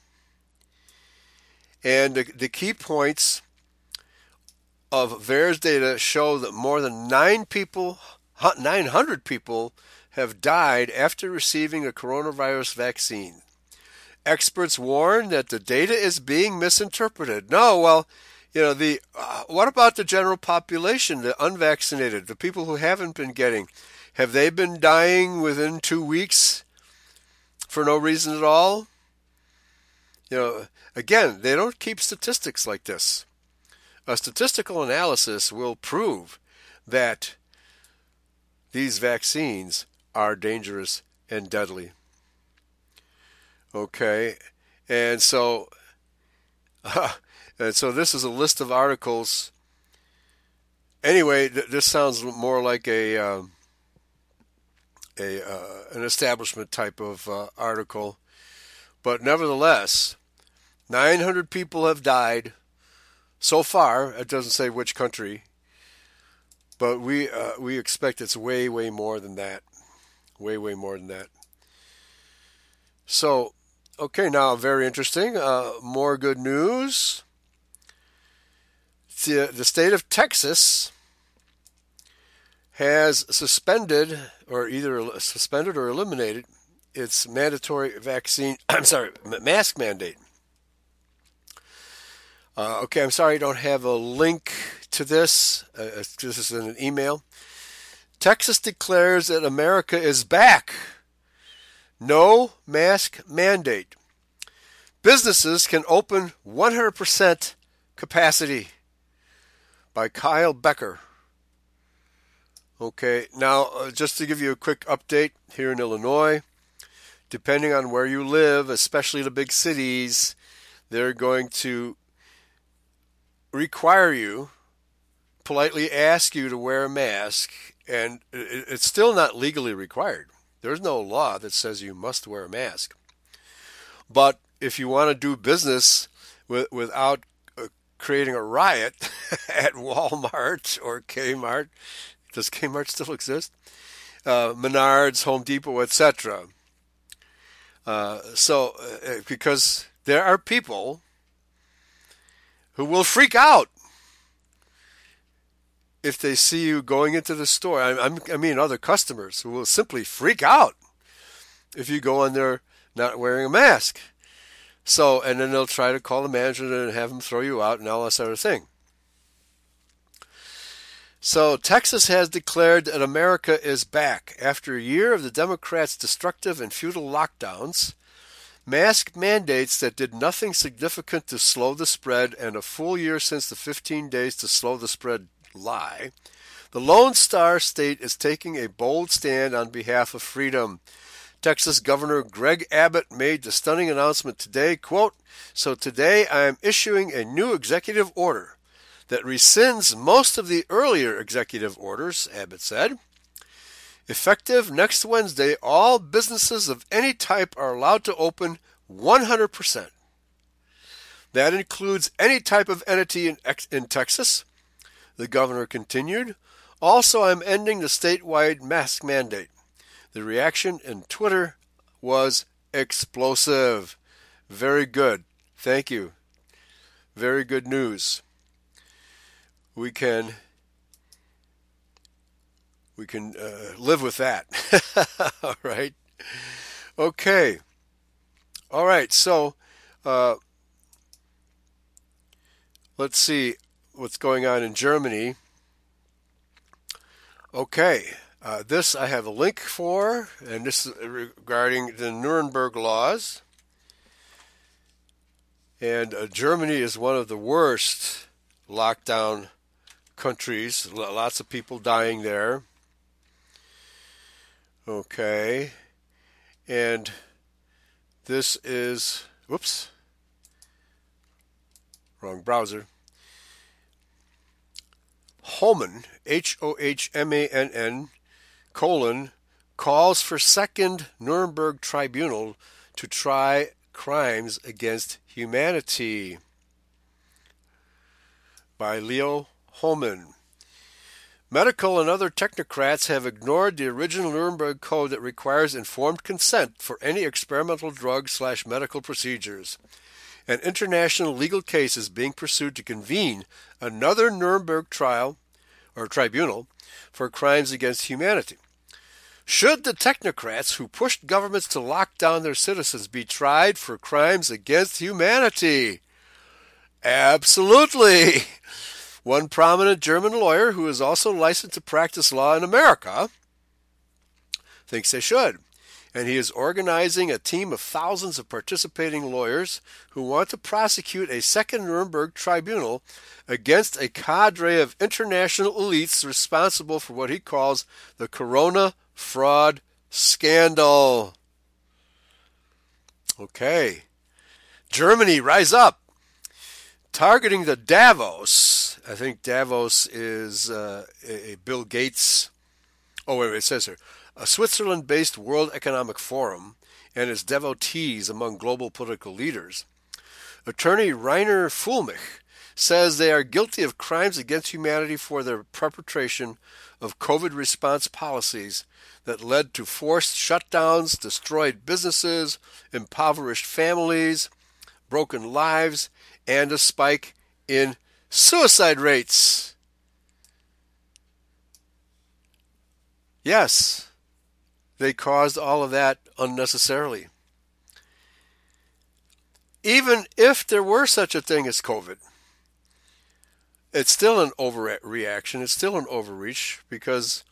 And the, the key points of VAERS data show that more than nine people, 900 people have died after receiving a coronavirus vaccine. Experts warn that the data is being misinterpreted. No, well, you know, the uh, what about the general population, the unvaccinated, the people who haven't been getting? Have they been dying within two weeks for no reason at all? You know, again, they don't keep statistics like this. A statistical analysis will prove that these vaccines are dangerous and deadly. Okay, and so, and so this is a list of articles. Anyway, th- this sounds more like a um, a uh, an establishment type of uh, article, but nevertheless, 900 people have died so far. It doesn't say which country, but we uh, we expect it's way way more than that, way way more than that. So Okay, now very interesting. Uh, more good news. The, the state of Texas has suspended, or either suspended or eliminated, its mandatory vaccine. I'm sorry, mask mandate. Uh, okay, I'm sorry I don't have a link to this. Uh, this is in an email. Texas declares that America is back no mask mandate. Businesses can open 100% capacity by Kyle Becker. Okay, now uh, just to give you a quick update here in Illinois, depending on where you live, especially the big cities, they're going to require you, politely ask you to wear a mask, and it's still not legally required. There's no law that says you must wear a mask. But if you want to do business with, without uh, creating a riot at Walmart or Kmart, does Kmart still exist? Uh, Menards, Home Depot, etc. Uh, so, uh, because there are people who will freak out if they see you going into the store. I, I'm, I mean, other customers who will simply freak out if you go in there not wearing a mask. So, and then they'll try to call the manager and have him throw you out and all this other thing. So, Texas has declared that America is back. After a year of the Democrats' destructive and futile lockdowns, mask mandates that did nothing significant to slow the spread, and a full year since the 15 days to slow the spread lie, the Lone Star State is taking a bold stand on behalf of freedom. Texas Governor Greg Abbott made the stunning announcement today, quote, "So today I am issuing a new executive order that rescinds most of the earlier executive orders," Abbott said. Effective next Wednesday, all businesses of any type are allowed to open 100%. That includes any type of entity in, in Texas, the governor continued. Also, I'm ending the statewide mask mandate. The reaction in Twitter was explosive. Very good. Thank you. Very good news. We can we can uh, live with that. All right. Okay. All right, so uh, let's see what's going on in Germany. Okay, uh, this I have a link for, and this is regarding the Nuremberg laws. And uh, Germany is one of the worst lockdown countries. Lots of people dying there. Okay. And this is, whoops, wrong browser. Hohmann, H O H M A N N, colon, calls for second Nuremberg tribunal to try crimes against humanity by Leo Hohmann. Medical and other technocrats have ignored the original Nuremberg Code that requires informed consent for any experimental drug slash medical procedures. An international legal case is being pursued to convene another Nuremberg trial or tribunal for crimes against humanity. Should the technocrats who pushed governments to lock down their citizens be tried for crimes against humanity? Absolutely. One prominent German lawyer who is also licensed to practice law in America thinks they should. And he is organizing a team of thousands of participating lawyers who want to prosecute a second Nuremberg tribunal against a cadre of international elites responsible for what he calls the corona fraud scandal. Okay. Germany, rise up. Targeting the Davos. I think Davos is uh, a Bill Gates. Oh, wait, wait, it says here a Switzerland based World Economic Forum and its devotees among global political leaders. Attorney Reiner Fuellmich says they are guilty of crimes against humanity for their perpetration of COVID response policies that led to forced shutdowns, destroyed businesses, impoverished families, broken lives, and a spike in suicide rates. Yes, they caused all of that unnecessarily. Even if there were such a thing as COVID, it's still an overreaction. It's still an overreach because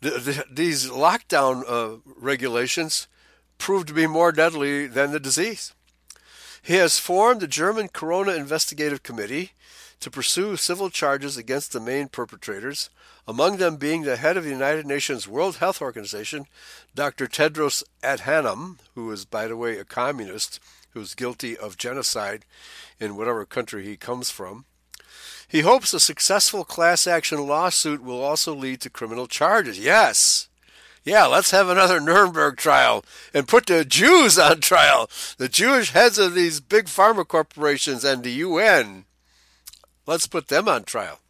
the, the, these lockdown uh, regulations proved to be more deadly than the disease. He has formed the German Corona Investigative Committee to pursue civil charges against the main perpetrators, among them being the head of the United Nations World Health Organization, Dr. Tedros Adhanom, who is, by the way, a communist who's guilty of genocide in whatever country he comes from. He hopes a successful class action lawsuit will also lead to criminal charges. Yes. Yeah, let's have another Nuremberg trial and put the Jews on trial, the Jewish heads of these big pharma corporations and the UN. Let's put them on trial.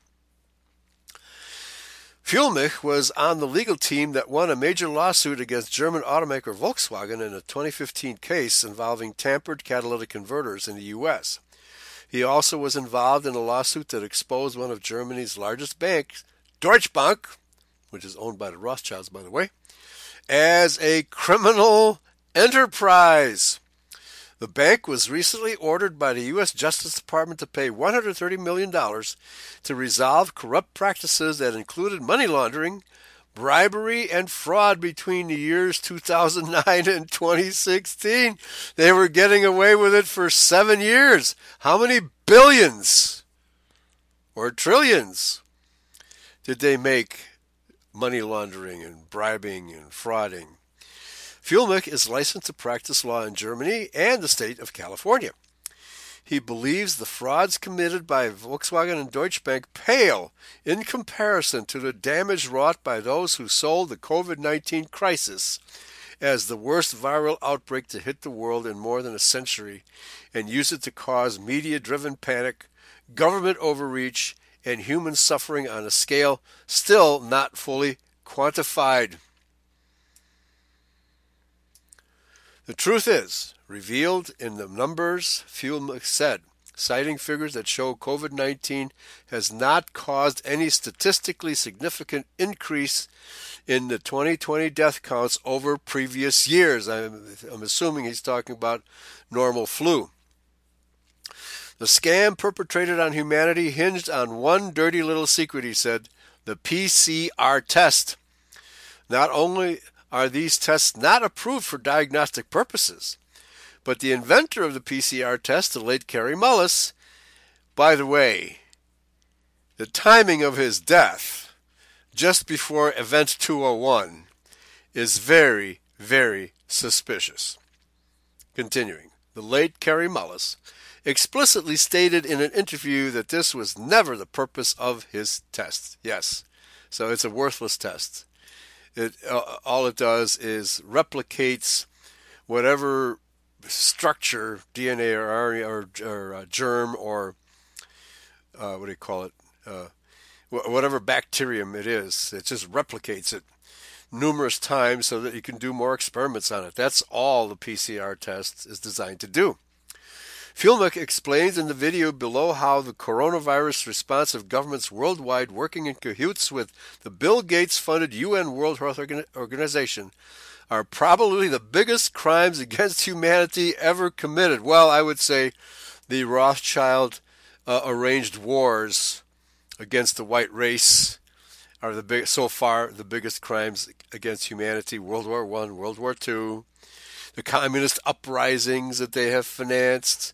Fuellmich was on the legal team that won a major lawsuit against German automaker Volkswagen in a 2015 case involving tampered catalytic converters in the U.S. He also was involved in a lawsuit that exposed one of Germany's largest banks, Deutsche Bank, which is owned by the Rothschilds, by the way, as a criminal enterprise. The bank was recently ordered by the U.S. Justice Department to pay $130 million to resolve corrupt practices that included money laundering, bribery, and fraud between the years 2009 and 2016. They were getting away with it for seven years. How many billions or trillions did they make money laundering and bribing and frauding? Fuellmich is licensed to practice law in Germany and the state of California. He believes the frauds committed by Volkswagen and Deutsche Bank pale in comparison to the damage wrought by those who sold the COVID 19 crisis as the worst viral outbreak to hit the world in more than a century and use it to cause media driven panic, government overreach, and human suffering on a scale still not fully quantified. The truth is, revealed in the numbers, Fuellmich said, citing figures that show COVID 19 has not caused any statistically significant increase in the 2020 death counts over previous years. I'm, I'm assuming he's talking about normal flu. The scam perpetrated on humanity hinged on one dirty little secret, he said the PCR test. Not only are these tests not approved for diagnostic purposes, but the inventor of the PCR test, the late Kary Mullis, by the way, the timing of his death, just before Event 201, is very, very suspicious. Continuing, the late Kary Mullis explicitly stated in an interview that this was never the purpose of his test. Yes, so it's a worthless test. It uh, all it does is replicates whatever structure, DNA or RNA or, or uh, germ or uh, what do you call it? Uh, whatever bacterium it is, it just replicates it numerous times so that you can do more experiments on it. That's all the PCR test is designed to do. Fielmuck explains in the video below how the coronavirus response of governments worldwide working in cahoots with the Bill Gates funded UN World Health Organization are probably the biggest crimes against humanity ever committed. Well, I would say the Rothschild uh, arranged wars against the white race are the big so far the biggest crimes against humanity world war 1 world war 2 the communist uprisings that they have financed,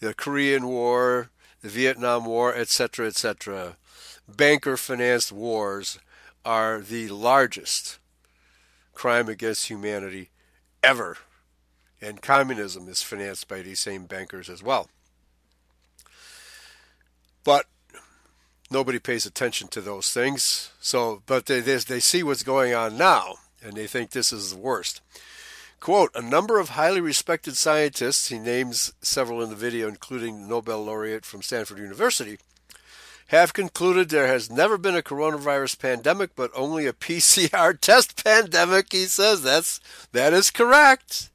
the Korean War, the Vietnam War, etc., etc. Banker financed wars are the largest crime against humanity ever. And communism is financed by these same bankers as well. But nobody pays attention to those things. So, but they, they, they see what's going on now, and they think this is the worst. Quote, a number of highly respected scientists, he names several in the video, including Nobel laureate from Stanford University, have concluded there has never been a coronavirus pandemic, but only a PCR test pandemic. He says that's that is correct.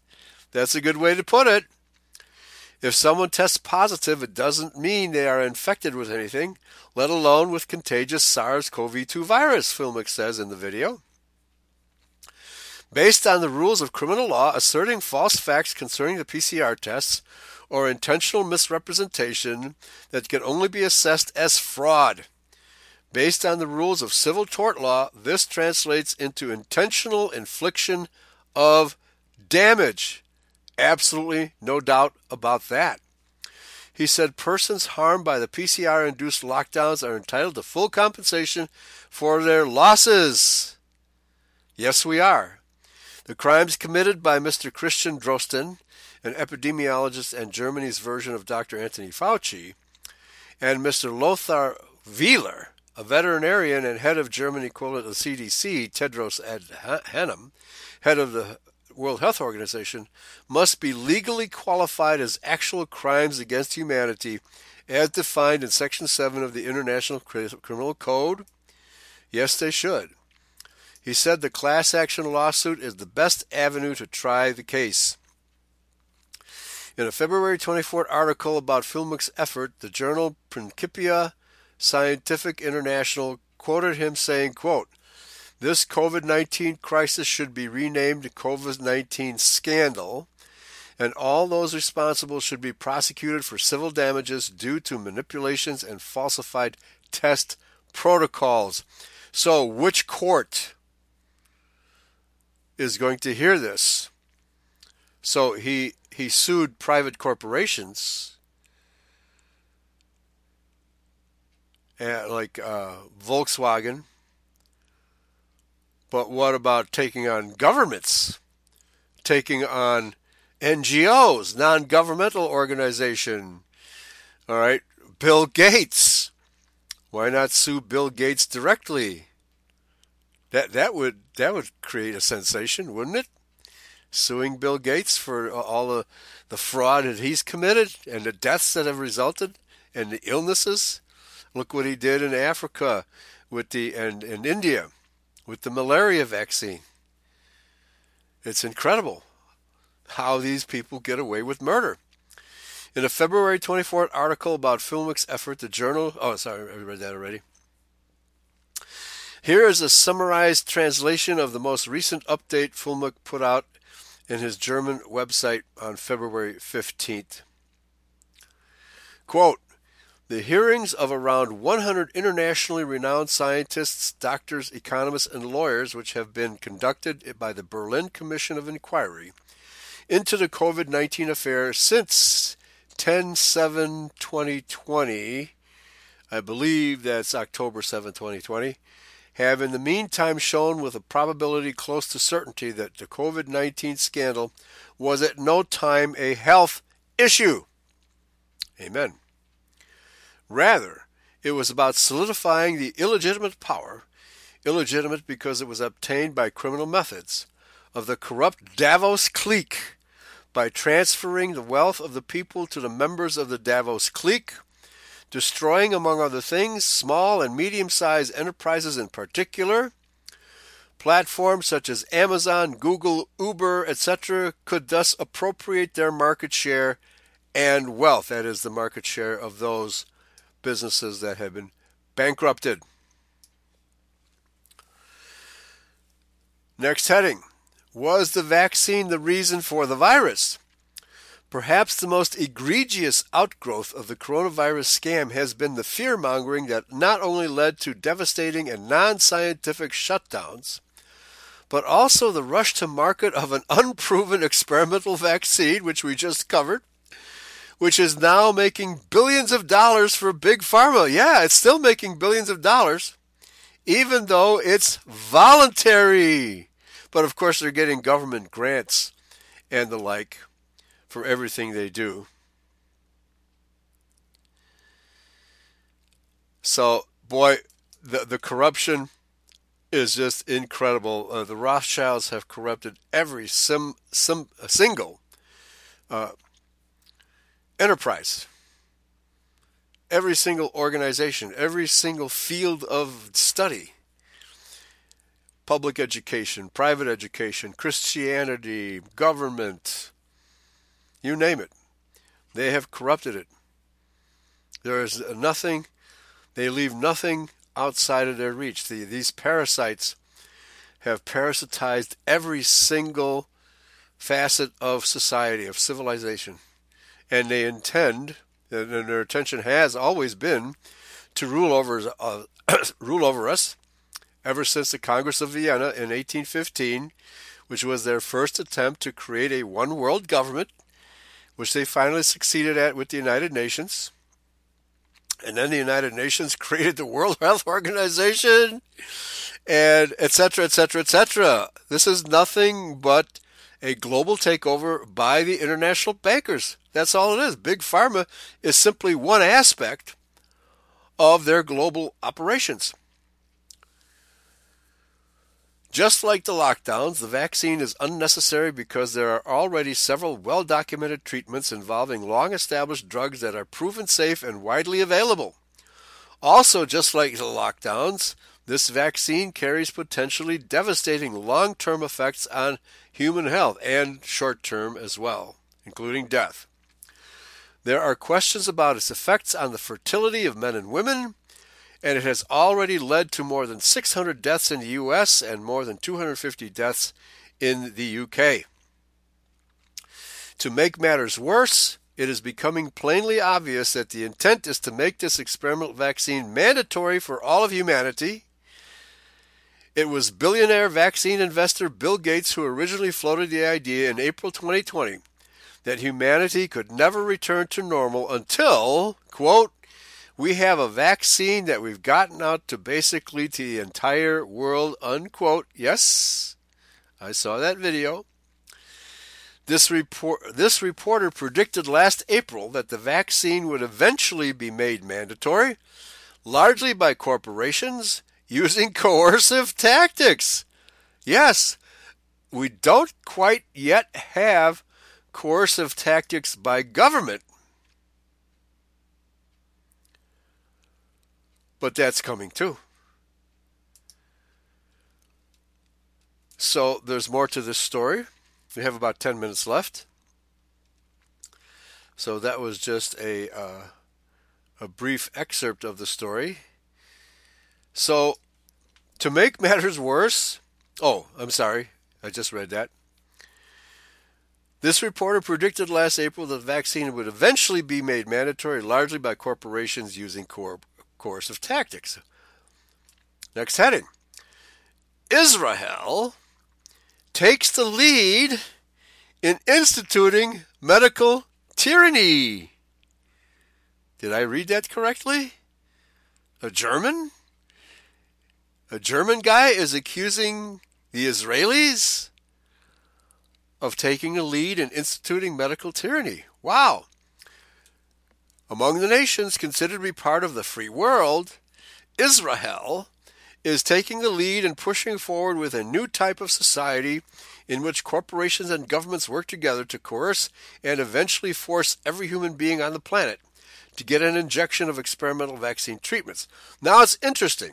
That's a good way to put it. If someone tests positive, it doesn't mean they are infected with anything, let alone with contagious SARS-CoV-2 virus, Fielmuck says in the video based on the rules of criminal law, asserting false facts concerning the PCR tests or intentional misrepresentation that can only be assessed as fraud. Based on the rules of civil tort law, this translates into intentional infliction of damage. Absolutely no doubt about that. He said persons harmed by the PCR induced lockdowns are entitled to full compensation for their losses. Yes, we are. The crimes committed by Mr. Christian Drosten, an epidemiologist and Germany's version of Dr. Anthony Fauci, and Mr. Lothar Wieler, a veterinarian and head of German equivalent of CDC, Tedros Adhanom, head of the World Health Organization, must be legally qualified as actual crimes against humanity as defined in Section 7 of the International Criminal Code? Yes, they should. He said the class action lawsuit is the best avenue to try the case. In a February 24 article about Fielmuck's effort, the journal Principia Scientific International quoted him saying, quote, This COVID 19 crisis should be renamed COVID 19 scandal, and all those responsible should be prosecuted for civil damages due to manipulations and falsified test protocols. So, which court is going to hear this. So he he sued private corporations like uh, Volkswagen. But what about taking on governments? Taking on NGOs, non-governmental organization. All right, Bill Gates. Why not sue Bill Gates directly? That that would that would create a sensation, wouldn't it? Suing Bill Gates for all the the fraud that he's committed and the deaths that have resulted and the illnesses. Look what he did in Africa with the and in India with the malaria vaccine. It's incredible how these people get away with murder. In a February 24th article about Filmic's effort, the journal. Oh, sorry, I read that already. Here is a summarized translation of the most recent update Fulmick put out in his German website on February 15th. Quote, the hearings of around 100 internationally renowned scientists, doctors, economists, and lawyers, which have been conducted by the Berlin Commission of Inquiry into the COVID 19 affair since 10 7 2020, I believe that's October 7 2020, have in the meantime shown with a probability close to certainty that the COVID 19 scandal was at no time a health issue. Amen. Rather, it was about solidifying the illegitimate power, illegitimate because it was obtained by criminal methods, of the corrupt Davos clique by transferring the wealth of the people to the members of the Davos clique destroying, among other things, small and medium sized enterprises in particular. Platforms such as Amazon, Google, Uber, etc., could thus appropriate their market share and wealth. That is, the market share of those businesses that have been bankrupted. Next heading Was the vaccine the reason for the virus? Perhaps the most egregious outgrowth of the coronavirus scam has been the fear mongering that not only led to devastating and non scientific shutdowns, but also the rush to market of an unproven experimental vaccine, which we just covered, which is now making billions of dollars for Big Pharma. Yeah, it's still making billions of dollars, even though it's voluntary. But of course, they're getting government grants and the like for everything they do. So, boy, the the corruption is just incredible. Uh, the Rothschilds have corrupted every sim, sim, single uh, enterprise, every single organization, every single field of study public education, private education, Christianity, government, you name it. They have corrupted it. There is nothing, they leave nothing outside of their reach. The, these parasites have parasitized every single facet of society, of civilization. And they intend, and their intention has always been, to rule over, uh, rule over us ever since the Congress of Vienna in 1815, which was their first attempt to create a one world government which they finally succeeded at with the United Nations. And then the United Nations created the World Health Organization and etc etc etc. This is nothing but a global takeover by the international bankers. That's all it is. Big pharma is simply one aspect of their global operations. Just like the lockdowns, the vaccine is unnecessary because there are already several well documented treatments involving long established drugs that are proven safe and widely available. Also, just like the lockdowns, this vaccine carries potentially devastating long term effects on human health and short term as well, including death. There are questions about its effects on the fertility of men and women, and it has already led to more than 600 deaths in the US and more than 250 deaths in the UK. To make matters worse, it is becoming plainly obvious that the intent is to make this experimental vaccine mandatory for all of humanity. It was billionaire vaccine investor Bill Gates who originally floated the idea in April 2020 that humanity could never return to normal until, quote, we have a vaccine that we've gotten out to basically to the entire world, unquote. Yes, I saw that video. This, report, this reporter predicted last April that the vaccine would eventually be made mandatory, largely by corporations using coercive tactics. Yes, we don't quite yet have coercive tactics by government, But that's coming too. So there's more to this story. We have about 10 minutes left. So that was just a uh, a brief excerpt of the story. So to make matters worse, oh, I'm sorry, I just read that. This reporter predicted last April that the vaccine would eventually be made mandatory largely by corporations using cor- of tactics. Next heading Israel takes the lead in instituting medical tyranny. Did I read that correctly? A German? A German guy is accusing the Israelis of taking a lead in instituting medical tyranny. Wow. Among the nations considered to be part of the free world, Israel is taking the lead and pushing forward with a new type of society in which corporations and governments work together to coerce and eventually force every human being on the planet to get an injection of experimental vaccine treatments. Now it's interesting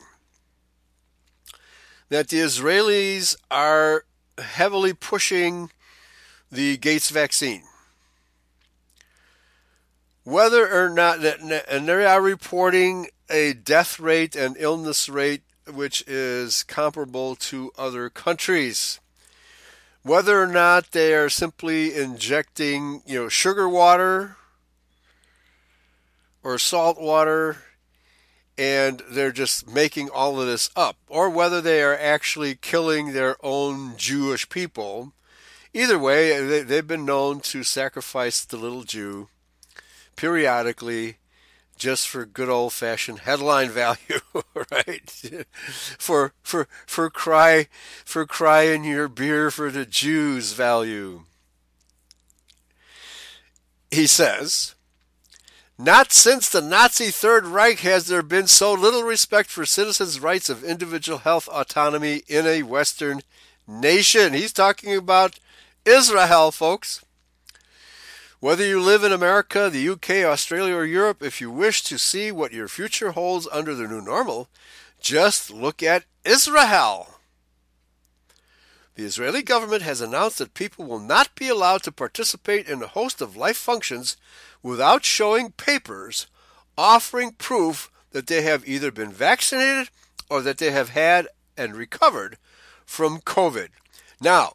that the Israelis are heavily pushing the Gates vaccine. Whether or not, and they are reporting a death rate and illness rate which is comparable to other countries. Whether or not they are simply injecting, you know, sugar water or salt water and they're just making all of this up, or whether they are actually killing their own Jewish people. Either way, they've been known to sacrifice the little Jew periodically just for good old fashioned headline value, right? for for for cry for crying your beer for the Jews value. He says, not since the Nazi Third Reich has there been so little respect for citizens' rights of individual health autonomy in a Western nation. He's talking about Israel, folks. Whether you live in America, the UK, Australia, or Europe, if you wish to see what your future holds under the new normal, just look at Israel. The Israeli government has announced that people will not be allowed to participate in a host of life functions without showing papers offering proof that they have either been vaccinated or that they have had and recovered from COVID. Now,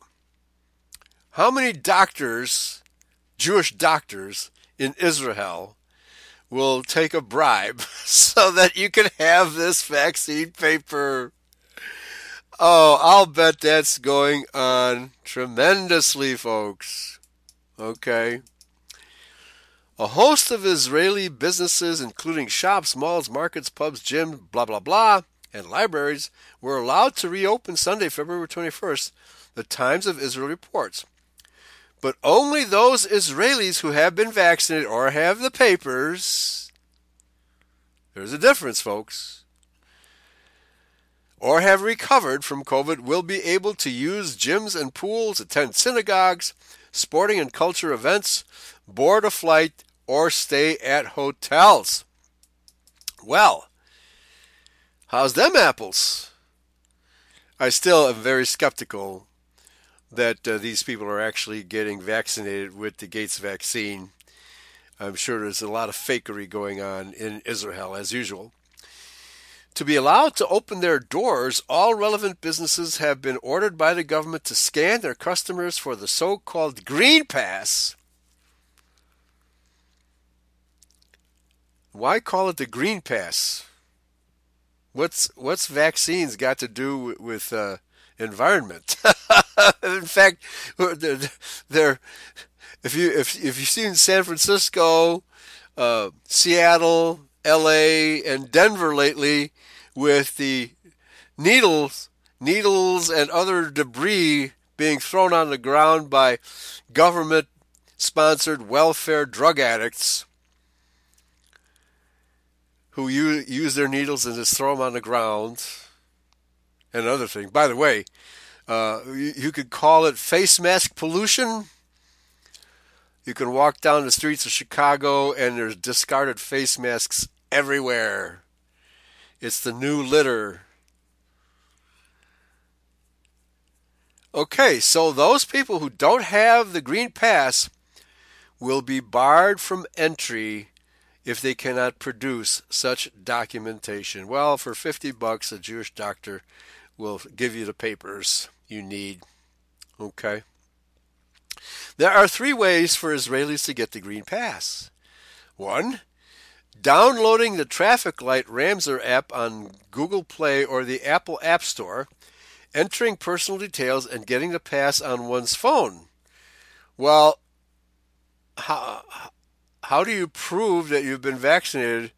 how many doctors Jewish doctors in Israel will take a bribe so that you can have this vaccine paper. Oh, I'll bet that's going on tremendously, folks. Okay. A host of Israeli businesses, including shops, malls, markets, pubs, gyms, blah, blah, blah, and libraries, were allowed to reopen Sunday, February 21st, the Times of Israel reports but only those Israelis who have been vaccinated or have the papers. There's a difference, folks. Or have recovered from COVID will be able to use gyms and pools, attend synagogues, sporting and culture events, board a flight, or stay at hotels. Well, how's them apples? I still am very skeptical that uh, these people are actually getting vaccinated with the Gates vaccine. I'm sure there's a lot of fakery going on in Israel, as usual. To be allowed to open their doors, all relevant businesses have been ordered by the government to scan their customers for the so called Green Pass. Why call it the Green Pass? What's what's vaccines got to do with uh, environment. in fact, they're, if you if if you've seen San Francisco, uh, Seattle, L.A., and Denver lately, with the needles, needles and other debris being thrown on the ground by government-sponsored welfare drug addicts who use their needles and just throw them on the ground another thing. By the way, uh, you, you could call it face mask pollution. You can walk down the streets of Chicago and there's discarded face masks everywhere. It's the new litter. Okay, so those people who don't have the green pass will be barred from entry if they cannot produce such documentation. Well, for 50 bucks, a Jewish doctor will give you the papers you need. Okay? There are three ways for Israelis to get the Green Pass. One, downloading the traffic light Ramzor app on Google Play or the Apple App Store, entering personal details, and getting the pass on one's phone. Well, how, how do you prove that you've been vaccinated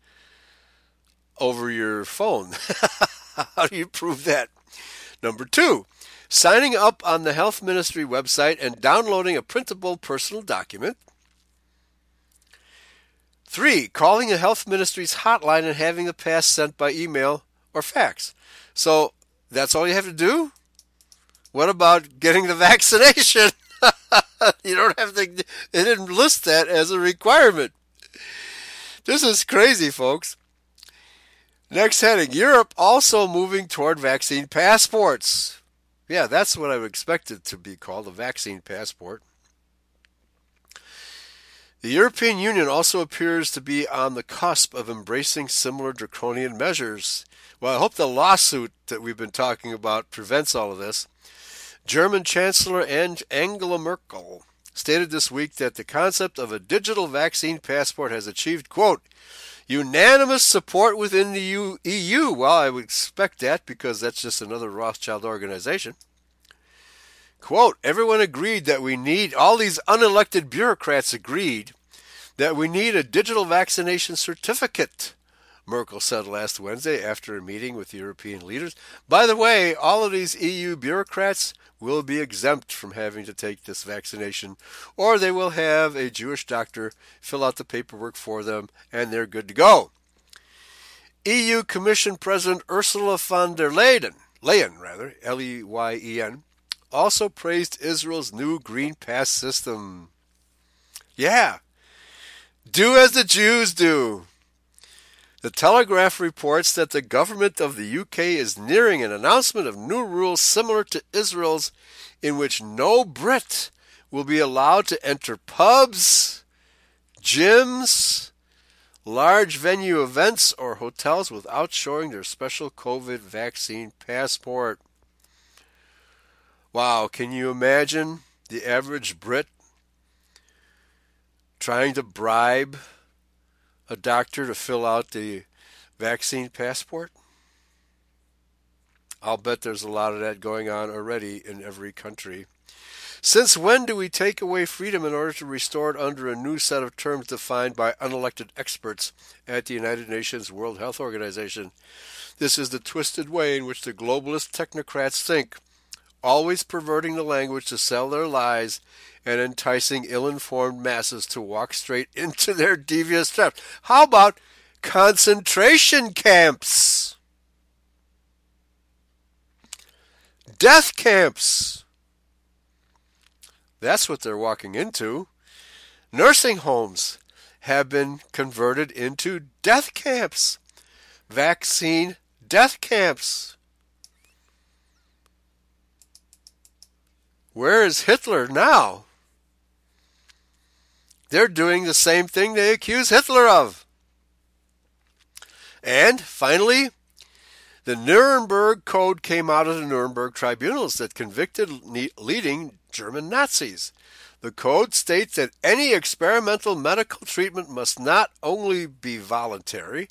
over your phone? how do you prove that? Number two, signing up on the health ministry website and downloading a printable personal document. Three, calling the health ministry's hotline and having the pass sent by email or fax. So that's all you have to do? What about getting the vaccination? you don't have to, they didn't list that as a requirement. This is crazy, folks. Next heading Europe also moving toward vaccine passports. Yeah, that's what I would expect it to be called a vaccine passport. The European Union also appears to be on the cusp of embracing similar draconian measures. Well, I hope the lawsuit that we've been talking about prevents all of this. German Chancellor Angela Merkel stated this week that the concept of a digital vaccine passport has achieved, quote, unanimous support within the EU. Well, I would expect that because that's just another Rothschild organization. Quote, everyone agreed that we need, all these unelected bureaucrats agreed that we need a digital vaccination certificate, Merkel said last Wednesday after a meeting with European leaders. By the way, all of these EU bureaucrats will be exempt from having to take this vaccination, or they will have a Jewish doctor fill out the paperwork for them and they're good to go. EU Commission President Ursula von der Leyen, Leyen rather, L E Y E N, also praised Israel's new Green Pass system. Yeah, do as the Jews do. The Telegraph reports that the government of the UK is nearing an announcement of new rules similar to Israel's, in which no Brit will be allowed to enter pubs, gyms, large venue events, or hotels without showing their special COVID vaccine passport. Wow, can you imagine the average Brit trying to bribe a doctor to fill out the vaccine passport? I'll bet there's a lot of that going on already in every country. Since when do we take away freedom in order to restore it under a new set of terms defined by unelected experts at the United Nations World Health Organization? This is the twisted way in which the globalist technocrats think always perverting the language to sell their lies and enticing ill informed masses to walk straight into their devious traps. How about concentration camps? Death camps. That's what they're walking into. Nursing homes have been converted into death camps, vaccine death camps. Where is Hitler now? They're doing the same thing they accuse Hitler of. And finally, the Nuremberg Code came out of the Nuremberg tribunals that convicted leading German Nazis. The code states that any experimental medical treatment must not only be voluntary,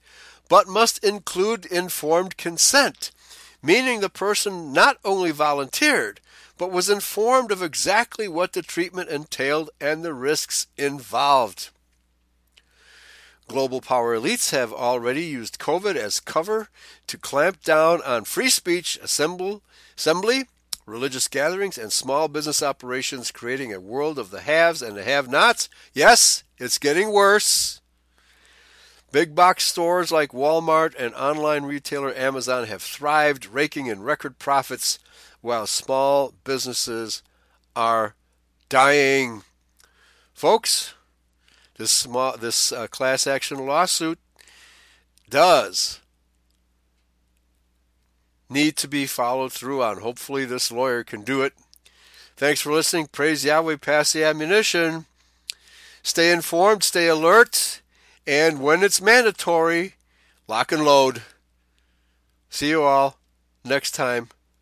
but must include informed consent, meaning the person not only volunteered, but was informed of exactly what the treatment entailed and the risks involved. Global power elites have already used COVID as cover to clamp down on free speech, assembly, religious gatherings, and small business operations, creating a world of the haves and the have nots. Yes, it's getting worse. Big box stores like Walmart and online retailer Amazon have thrived, raking in record profits while small businesses are dying. Folks, this small this uh, class action lawsuit does need to be followed through on. Hopefully, this lawyer can do it. Thanks for listening. Praise Yahweh. Pass the ammunition. Stay informed, stay alert, and when it's mandatory, lock and load. See you all next time.